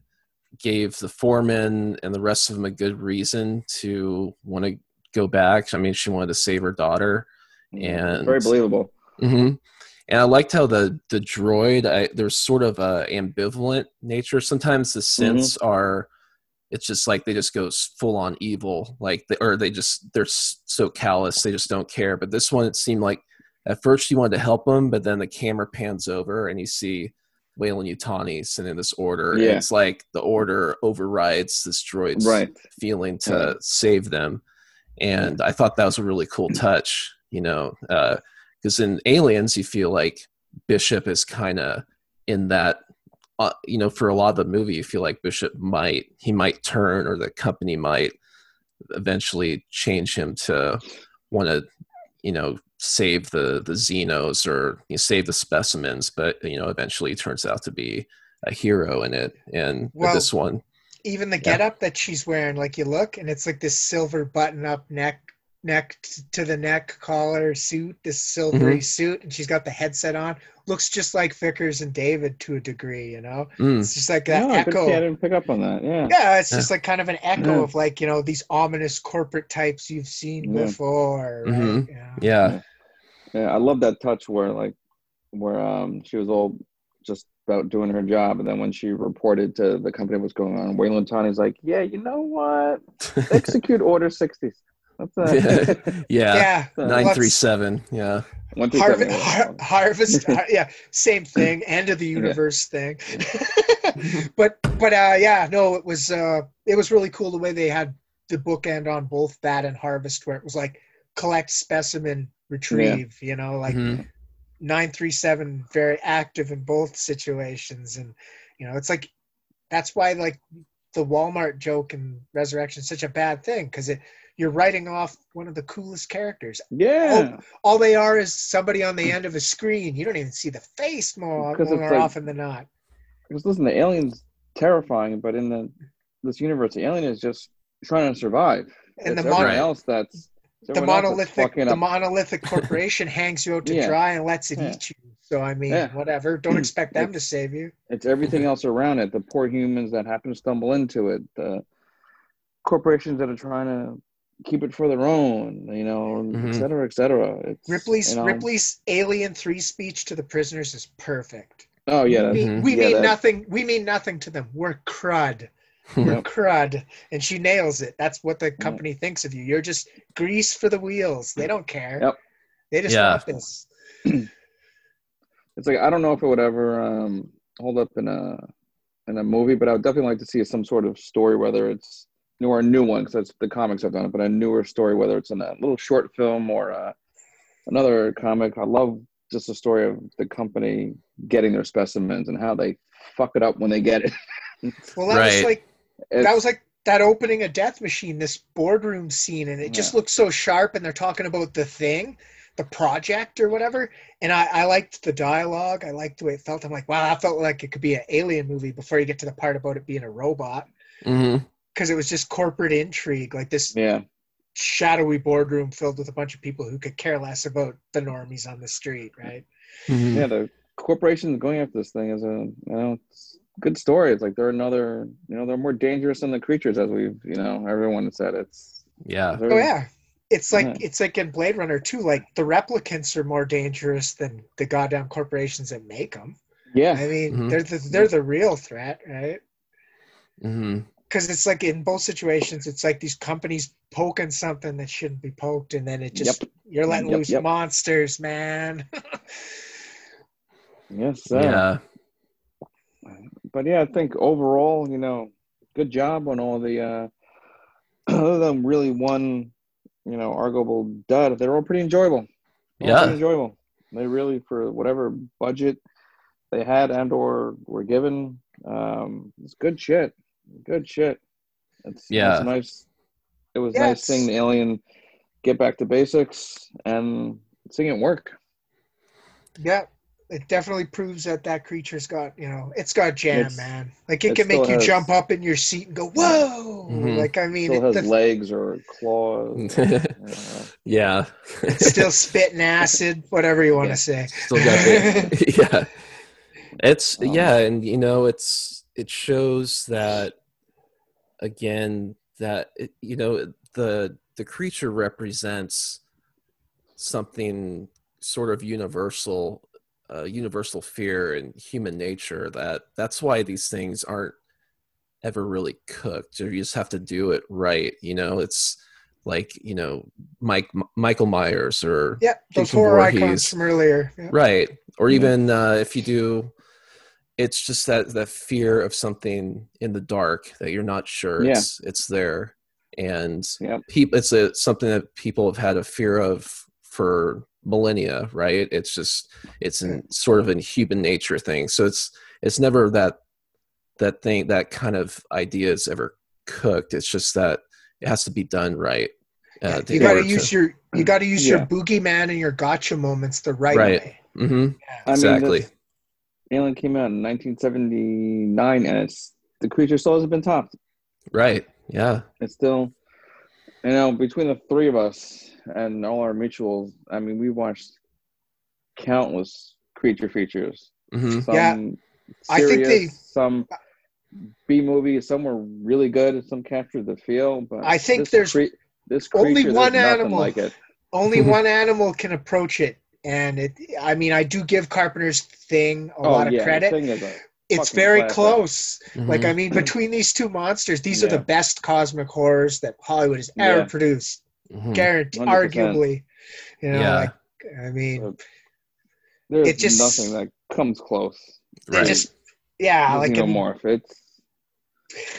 gave the foreman and the rest of them a good reason to want to go back. I mean, she wanted to save her daughter. And very believable. hmm And I liked how the the droid. I, there's sort of a ambivalent nature. Sometimes the synths are. It's just like they just go full on evil, like they, or they just they're so callous they just don't care. But this one, it seemed like at first you wanted to help him, but then the camera pans over and you see Weyland-Yutani sending this order. and Yeah. it's like the order overrides this droid's Right. feeling to Yeah. save them and I thought that was a really cool touch. You know, uh, because in Aliens, you feel like Bishop is kind of in that. Uh, you know, for a lot of the movie, you feel like Bishop might he might turn, or the company might eventually change him to want to, you know, save the the Xenos or you know, save the specimens, but you know, eventually he turns out to be a hero in it. And Well, this one, Even the Yeah. getup that she's wearing, like you look, and it's like this silver button-up neck, neck to the neck collar suit, this silvery suit, and she's got the headset on. Looks just like Vickers and David to a degree, you know. mm, It's just like that No, I, echo. I didn't pick up on that. Yeah. Yeah, it's Yeah. just like kind of an echo Yeah. of like you know these ominous corporate types you've seen Yeah. before. Right? Mhm. Yeah. yeah, Yeah, I love that touch where like where um she was all just about doing her job, and then when she reported to the company what's going on, Weyland-Yutani's like, "Yeah, you know what? Execute Order 60. That's yeah, Yeah. nine let's- three seven, yeah, one through Harvest, seven. har- harvest, har- yeah, same thing. End of the universe thing. but but uh, yeah, no, it was uh, it was really cool the way they had the bookend on both that and harvest, where it was like collect specimen, retrieve. You know, like Mhm. nine three seven, very active in both situations, and you know, it's like that's why like the Walmart joke and Resurrection is such a bad thing because it you're writing off one of the coolest characters Yeah, oh, all they are is somebody on the end of a screen. You don't even see the face more, more like- often than not. because listen, the alien's terrifying, but in the this universe, the alien is just trying to survive. And It's the mono, else that's the monolithic, the up. monolithic corporation hangs you out to Yeah. dry and lets it Yeah. eat you. So I mean, Yeah. whatever. Don't expect them to save you. It's everything else around it. The poor humans that happen to stumble into it. The corporations that are trying to keep it for their own. You know, Mhm. et cetera, et cetera. It's, Ripley's you know- Ripley's Alien Three speech to the prisoners is perfect. Oh yeah, we, that's, Mhm. we yeah, mean that- nothing. We mean nothing to them. We're crud. We're Yep. crud, and she nails it. That's what the company thinks of you. You're just grease for the wheels. They don't care. Yep. They just Yeah. want this. it's like I don't know if it would ever um, hold up in a in a movie, but I would definitely like to see some sort of story, whether it's new or a new one, because that's the comics I've done it, but a newer story, whether it's in a little short film or uh, another comic. I love just the story of the company getting their specimens and how they fuck it up when they get it. Well, that was like It's- that was like that opening of Death Machine, this boardroom scene, and it just looks so sharp. And they're talking about the thing, the project or whatever. And I, I liked the dialogue. I liked the way it felt. I'm like, wow, I felt like it could be an alien movie before you get to the part about it being a robot. hmm Because it was just corporate intrigue, like this yeah, shadowy boardroom filled with a bunch of people who could care less about the normies on the street, right? hmm yeah. The corporations going after this thing is a you know it's a good story. It's like they're another you know they're more dangerous than the creatures as we've you know everyone said. It's yeah, Oh yeah. It's like Yeah. it's like in Blade Runner too. Like the replicants are more dangerous than the goddamn corporations that make them. yeah. I mean, Mhm. they're the they're the real threat, right? hmm Because it's like in both situations, it's like these companies poking something that shouldn't be poked, and then it just you're letting Yep, loose yep. monsters, man. Yes, sir. yeah, but yeah, I think overall, you know, good job on all the uh other than really one, you know, arguable dud, they're all pretty enjoyable. All Yeah. pretty enjoyable. They really for whatever budget they had and or were given, um, it's good shit. Good shit. It's Yeah. it's nice. It was Yeah, nice seeing the alien get back to basics and seeing it work. yeah, it definitely proves that that creature's got you know it's got jam, It's- man. Like it it can make you has- jump up in your seat and go whoa. Mhm. Like I mean, Still it, has the, legs or claws. or, you know. yeah. still spitting acid, whatever you want Yeah. to say. Still got the, yeah. It's Um, yeah, and you know, it's it shows that again that it, you know the the creature represents something sort of universal uh, universal fear and human nature that that's why these things aren't ever really cooked or you just have to do it right you know it's like you know mike michael myers or Yeah, those Jason horror Voorhees. icons from earlier. Yeah. right or Yeah. even uh, if you do it's just that that fear of something in the dark that you're not sure Yeah. it's it's there. And Yep. people it's a something that people have had a fear of for millennia right? It's just it's in sort of in human nature thing. So it's it's never that that thing that kind of idea is ever cooked. It's just that it has to be done right uh, you got to to use your you got to use your boogeyman and your gotcha moments the right, Right. way. hmm I mean, exactly. this- Alien came out in 1979, and it's the creature still hasn't been topped. right yeah It's still, you know, between the three of us and all our mutuals, I mean, we watched countless creature features. hmm Some Yeah. I think they- some B movies, some were really good, some captured the feel. But I think this there's cre- this creature, there's one animal. like it. Only one animal can approach it, and it. I mean, I do give Carpenter's thing a lot of Oh, yeah, credit. thing is a It's very classic. close. Like Mhm. I mean, between these two monsters, these are the best cosmic horrors that Hollywood has ever Yeah. produced. Mhm. Guaranteed, 100%. arguably. You know, Yeah. like I mean, There's It just- nothing that comes close. they Right. just yeah, to like in- xenomorph. It's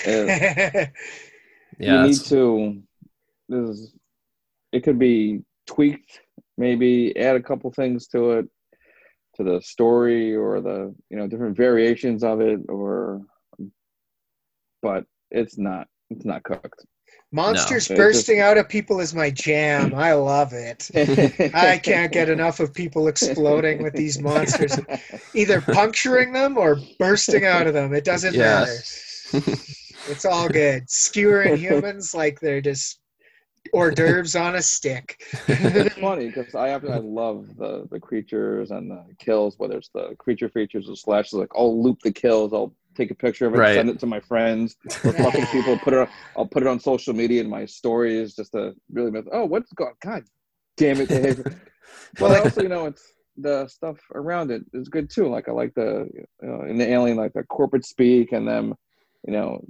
it, yeah you need to. This is, it could be tweaked, maybe add a couple things to it, to the story or the you know different variations of it, or but it's not. It's not cooked. monsters No. bursting out of people is my jam. I love it. I can't get enough of people exploding with these monsters, either puncturing them or bursting out of them. It doesn't Yeah. matter. It's all good. Skewering humans like they're just hors d'oeuvres on a stick. it's funny because I happen I love the the creatures and the kills, whether it's the creature features or slashes. Like I'll loop the kills, I'll take a picture of it, Right. send it to my friends or fucking people. Put it, on, I'll put it on social media in my stories just to really make. Oh, what's going? God damn it! They hate- but Well, also, you know, it's the stuff around it is good too. Like I like the uh, in the alien, like the corporate speak and them, you know,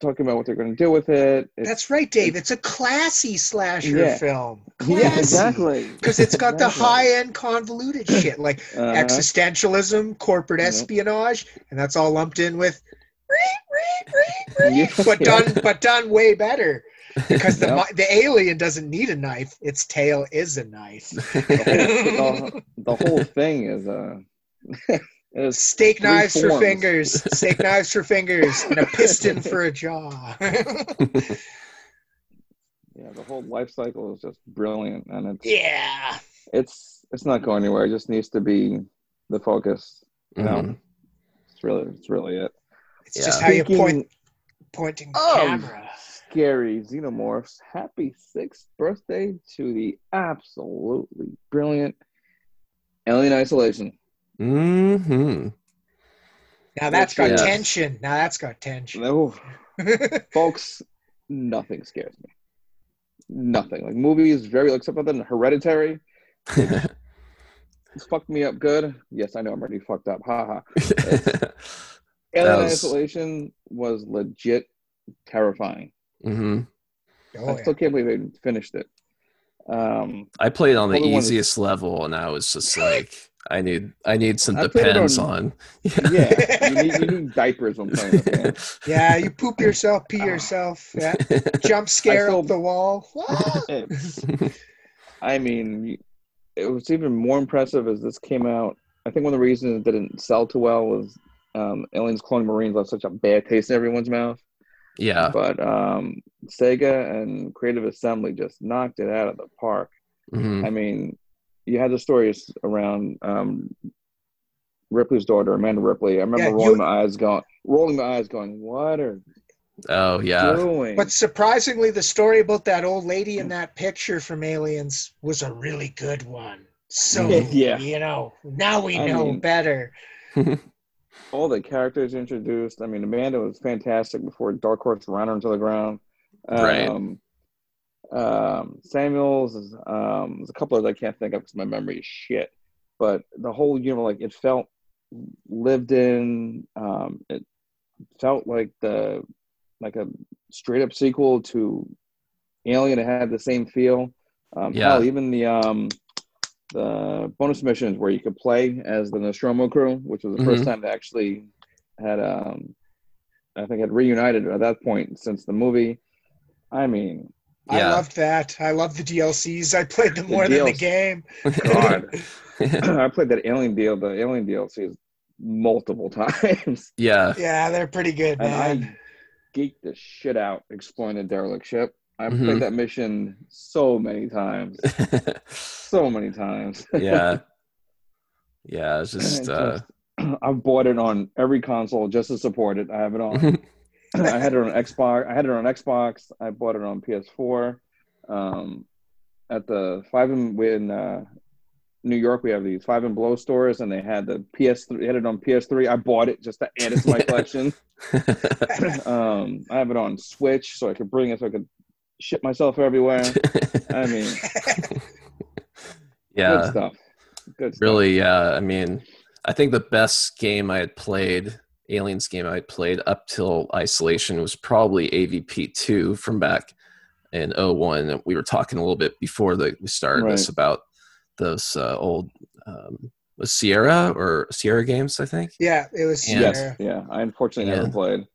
talking about what they're going to do with it. It's, That's right, Dave. It's a classy slasher Yeah. film. yeah, exactly. Because it's got the high end convoluted shit like Uh-huh. existentialism, corporate espionage, and that's all lumped in with Yeah. but done but done way better. Because the mi- the alien doesn't need a knife; its tail is a knife. the, whole, the, the whole thing is uh is Steak Three knives for fingers, steak knives for fingers, and a piston for a jaw. yeah the whole life cycle is just brilliant and it's yeah, it's it's not going anywhere it just needs to be the focus you know Mhm. it's really it's really it it's just Yeah. how you point pointing the of camera. scary xenomorphs happy sixth birthday to the absolutely brilliant alien isolation Mhm. Now that's got Yes. tension. Now that's got tension. no folks nothing scares me nothing like movies very except for the hereditary it's fucked me up good yes i know i'm already fucked up haha Alien was- Isolation was legit terrifying. Mhm. Oh, I still can't believe they finished it. Um, I played on the Other one is- easiest level, and I was just like, I need, I need some I depends on- on. yeah, you need, you need diapers when playing this yeah, you poop yourself, pee yourself, yeah. jump scare still- up the wall. I mean, it was even more impressive as this came out. I think one of the reasons it didn't sell too well was um, Aliens Colonial Marines left such a bad taste in everyone's mouth. yeah. But um, Sega and Creative Assembly just knocked it out of the park. Mhm. I mean, you had the stories around um, Ripley's daughter, Amanda Ripley. I remember Yeah, rolling you- my eyes, going, rolling my eyes, going, "What are Oh yeah. doing?" But surprisingly, the story about that old lady in that picture from Aliens was a really good one. So, Yeah. you know, now we I know mean- better. all the characters introduced. I mean, Amanda was fantastic before Dark Horse ran her into the ground. Right. Um, Samuels, um, there's a couple of I can't think of because my memory is shit. But the whole, you know, like it felt lived in. Um, it felt like the like a straight up sequel to Alien. It had the same feel. Um, Yeah. hell, even the um, the bonus missions where you could play as the Nostromo crew, which was the first Mhm. time they actually had um, I think had reunited at that point since the movie. I mean, I Yeah. loved that. I loved the DLCs. I played them The more than the DLC. game. God, I played that Alien deal, the Alien DLCs multiple times, yeah. Yeah, they're pretty good, and man. I geeked the shit out exploring the derelict ship. I Mhm. played that mission so many times, so many times. yeah. Yeah, it's just It's uh just- I've bought it on every console just to support it. I have it on. I had it on Xbox. I had it on Xbox. I bought it on PS4. Um, at the five and in uh, New York, we have these five and Blow stores, and they had the PS3. They had it on PS3. I bought it just to add it to my collection. um, I have it on Switch, so I could bring it, so I could ship myself everywhere. I mean, good yeah. stuff. Good stuff. Really, yeah. I mean, I think the best game I had played, Aliens game I played up till Isolation was probably AVP two from back in 01. We were talking a little bit before the, we started this about those uh, old um, was Sierra or Sierra games, I think. yeah, it was. And- Yes, Sierra. yeah. I unfortunately never And- played.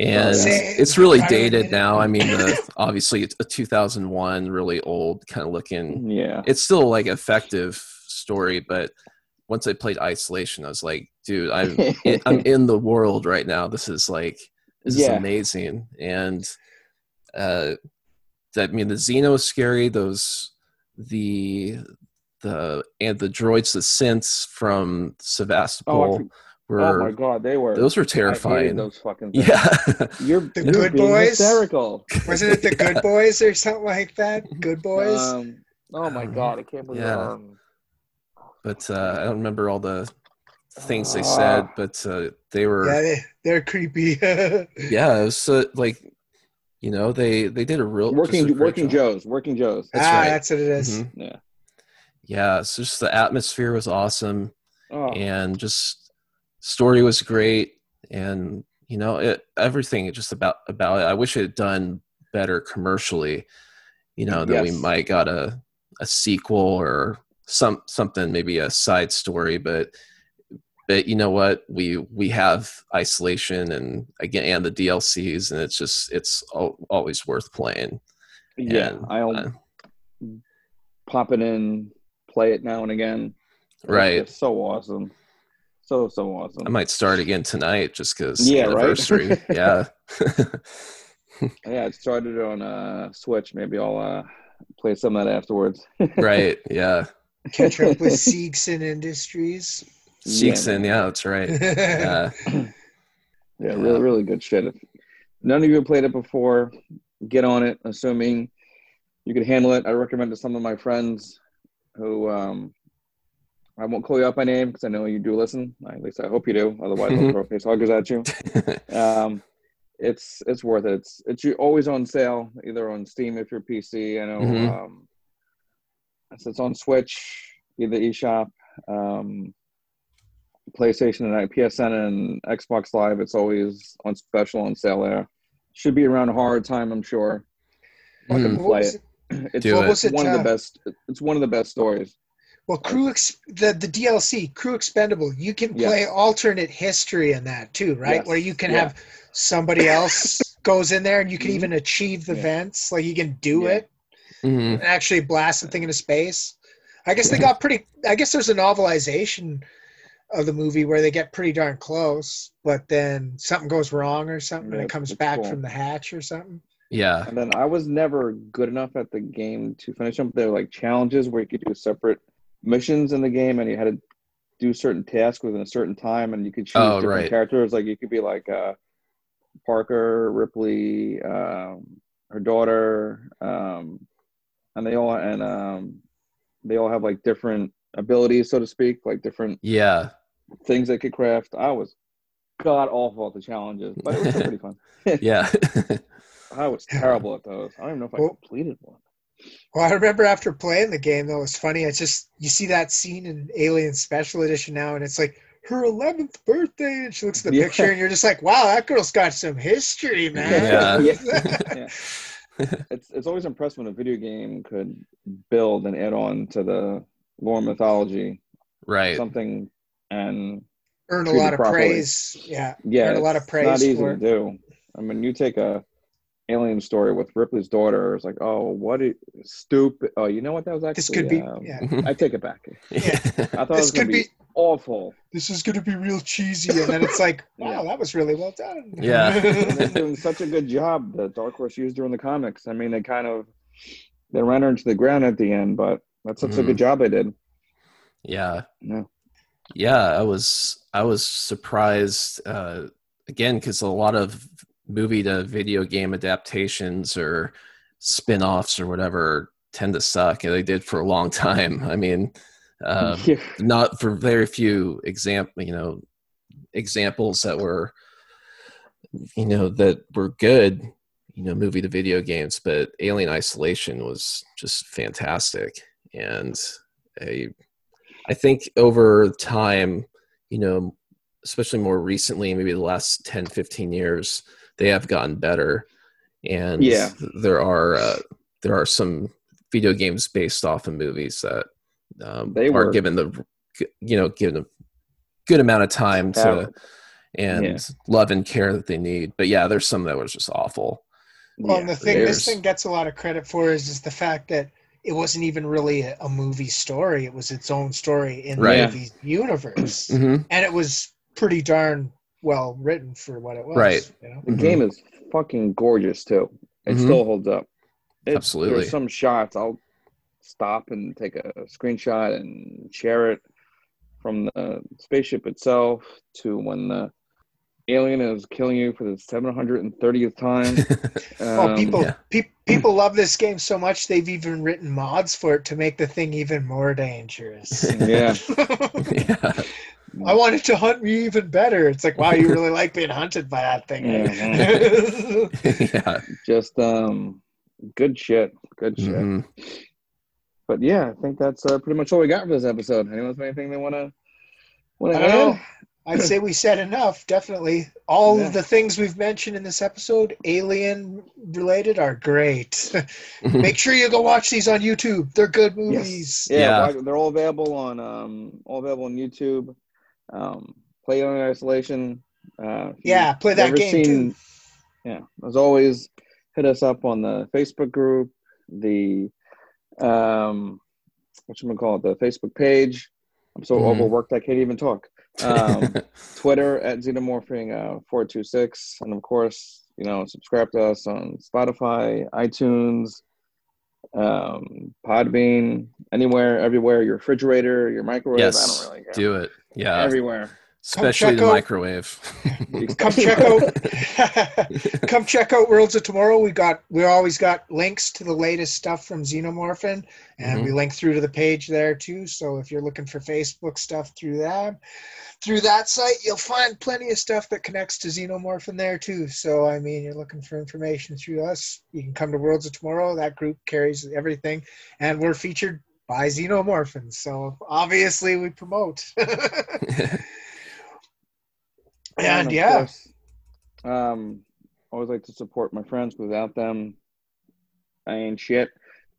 and Same. it's really dated now. I mean, the, obviously it's a 2001, really old kind of looking. Yeah, It's still like effective story, but once I played Isolation, I was like, dude, I'm in, I'm in the world right now. This is like this is amazing, and uh, that I mean the Xeno is scary. Those the the and the droids, the synths from Sevastopol Oh, were oh my god, they were. those were terrifying. those fucking things. Yeah, You're, The you're Good Boys? hysterical. Wasn't it the Good Boys or something like that? Good Boys. Um, oh my Um, god, I can't believe. yeah. Um, but uh, I don't remember all the things they Ah. said, but uh, they were yeah, they, they're creepy. yeah, it was uh, like you know they they did a real just a working working job. Joes, working Joes. That's ah, right. that's what it is. Mhm. Yeah. Yeah, it's just the atmosphere was awesome, Oh, and just story was great, and you know it everything just about about it. I wish it had done better commercially. You know that we might got a a sequel or some something maybe a side story, but but you know what we we have isolation and again and the DLCs and it's just it's al- always worth playing. yeah. and, I'll uh, pop it in, play it now and again. Right. just so awesome, so so awesome. I might start again tonight just because Yeah, right? anniversary. yeah. yeah, it started on uh, Switch. Maybe I'll uh, play some of that afterwards. right. Yeah. Catch up with Seegson Industries. Seekson. Yeah, that's right. Yeah. Yeah, Yeah. really, really good shit. If none of you have played it before, get on it. Assuming you can handle it, I recommend to some of my friends who um, I won't call you out by name because I know you do listen. At least I hope you do. Otherwise, I'll throw face huggers at you. Um, it's it's worth it. It's it's always on sale, either on Steam if you're PC. I know Mhm. um, it's, it's on Switch, either eShop, um, PlayStation and PSN and Xbox Live. It's always on special on sale there. Should be around a hard time, I'm sure. Fucking Mhm. What play was it. It's Do What it. was it? one of uh, the best. It's one of the best stories. Well, Crew Ex- the the DLC Crew Expendable, you can Yes. play alternate history in that too, right? Yes. Where you can Yeah. have somebody else goes in there and you can Mhm. even achieve the Yeah. vents, like you can do Yeah. it Mhm. and actually blast the thing into space. I guess they got pretty. I guess there's a novelization of the movie where they get pretty darn close, but then something goes wrong or something, and it comes back cool. from the hatch or something. Yeah. And then I was never good enough at the game to finish them. There were like challenges where you could do separate missions in the game, and you had to do certain tasks within a certain time, and you could choose Oh, different right. characters. Like you could be like uh, Parker, Ripley, um, her daughter, um, and they all and um, they all have like different abilities, so to speak, like different Yeah. things they could craft. I was god awful at the challenges, but it was still pretty fun. Yeah. I was terrible at those. I don't even know if I Well- completed one. Well, I remember after playing the game, though, it's funny. It's just you see that scene in Alien Special Edition now, and it's like her 11th birthday, and she looks at the Yeah. picture, and you're just like, wow, that girl's got some history, man. Yeah. yeah. it's it's always impressed when a video game could build and add on to the lore mythology right. something and Earn a lot of properly. praise. Yeah. yeah Earn a lot of praise not easy for to do i mean you take a alien story with Ripley's daughter. It's like, oh, what a stupid. Oh, you know what that was actually? This could be. um, Yeah. I take it back. Yeah. I thought it This was going could to be, be- awful. This is going to be real cheesy, and then it's like, Yeah. wow, that was really well done. Yeah. And they're doing such a good job that Dark Horse used during the comics. I mean, they kind of they ran her into the ground at the end, but that's such a Mhm. good job they did. yeah. Yeah. yeah i was i was surprised uh again because a lot of movie to video game adaptations or spin-offs or whatever tend to suck and they did for a long time i mean uh, Yeah. not for very few example you know examples that were you know that were good you know movie to video games but alien isolation was just fantastic and a I think over time, you know, especially more recently, maybe the last 10, 15 years, they have gotten better. And Yeah. there are uh, there are some video games based off of movies that um, They were- given the you know given a good amount of time to Yeah. and Yeah. love and care that they need. But yeah, there's some that was just awful. Well, and the thing there's- this thing gets a lot of credit for is is the fact that it wasn't even really a, a movie story; it was its own story in Right. the movie universe, hmm and it was pretty darn well written for what it was. Right. You know? The game is fucking gorgeous too. It Mhm. still holds up. It, Absolutely. There's some shots I'll stop and take a screenshot and share it from the spaceship itself to when the alien is killing you for the 730th time. Oh, Um, people, yeah. pe- people love this game so much they've even written mods for it to make the thing even more dangerous. Yeah. yeah. I want it to hunt me even better. It's like, wow, you really like being hunted by that thing. eh? yeah. Just um, good shit. Good shit. Mhm. But yeah, I think that's uh, pretty much all we got for this episode. Anyone have anything they want to want I to don't know. add? I'd say we said enough. Definitely, all Yeah. of the things we've mentioned in this episode, alien related, are great. Make sure you go watch these on YouTube. They're good movies. Yeah, Yeah. they're all available on um, all available on YouTube. Um, play on isolation. Uh, Yeah, play that never game too. Yeah, as always, hit us up on the Facebook group, the um, what we call it, the Facebook page. I'm so Mhm. overworked I can't even talk. Um, Twitter at Xenomorphing uh, four two six, and of course, you know, subscribe to us on Spotify, iTunes, um, Podbean, anywhere, everywhere. Your refrigerator, your microwave. I yes. don't really care. Do it. Yeah. everywhere. Especially the out- microwave. Come check out. come check out Worlds of Tomorrow. We got we always got links to the latest stuff from Xenomorphin, and we mm-hmm. link through to the page there too. So if you're looking for Facebook stuff through that, through that site, you'll find plenty of stuff that connects to Xenomorphin there too. So I mean, you're looking for information through us. You can come to Worlds of Tomorrow. That group carries everything, and we're featured by Xenomorphins. So obviously we promote. And of yeah. course, um, always like to support my friends. Without them, I ain't shit.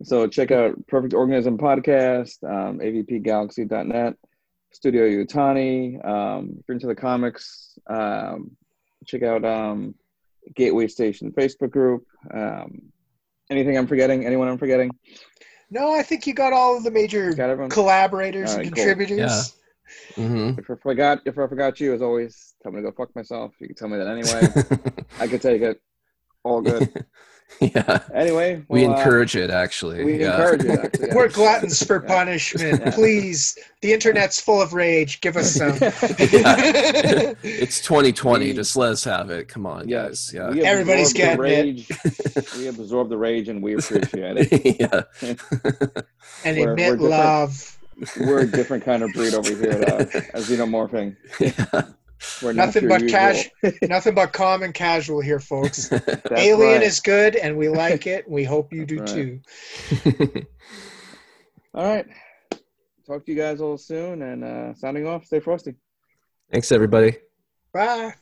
So check out Perfect Organism Podcast, um, avpgalaxy.net, Studio Utani. Um, if you're into the comics, um, check out um, Gateway Station Facebook group. Um, anything I'm forgetting? Anyone I'm forgetting? No, I think you got all of the major collaborators All and right, cool. contributors. Hmm If I forgot, if I forgot you, as always, tell me to go fuck myself. You can tell me that anyway. I could take it. All good. yeah. Anyway, We well, uh, encourage it actually. we yeah. encourage it. Actually, yeah. We're gluttons for Yeah. punishment. Yeah. Please. The internet's full of rage. Give us some. It's 2020. We- Just let us have it. Come on, Yes, guys. Yeah. we Everybody's getting rage. we absorb the rage and we appreciate it. yeah. and We're- admit we're different. love. We're a different kind of breed over here at, uh, at Xenomorphing. yeah. We're Nothing your but usual. cash. Nothing but calm and casual here, folks. Alien right. is good, and we like it. We hope you do Right. too. All right. Talk to you guys all soon and uh, signing off. Stay frosty. Thanks, everybody. Bye.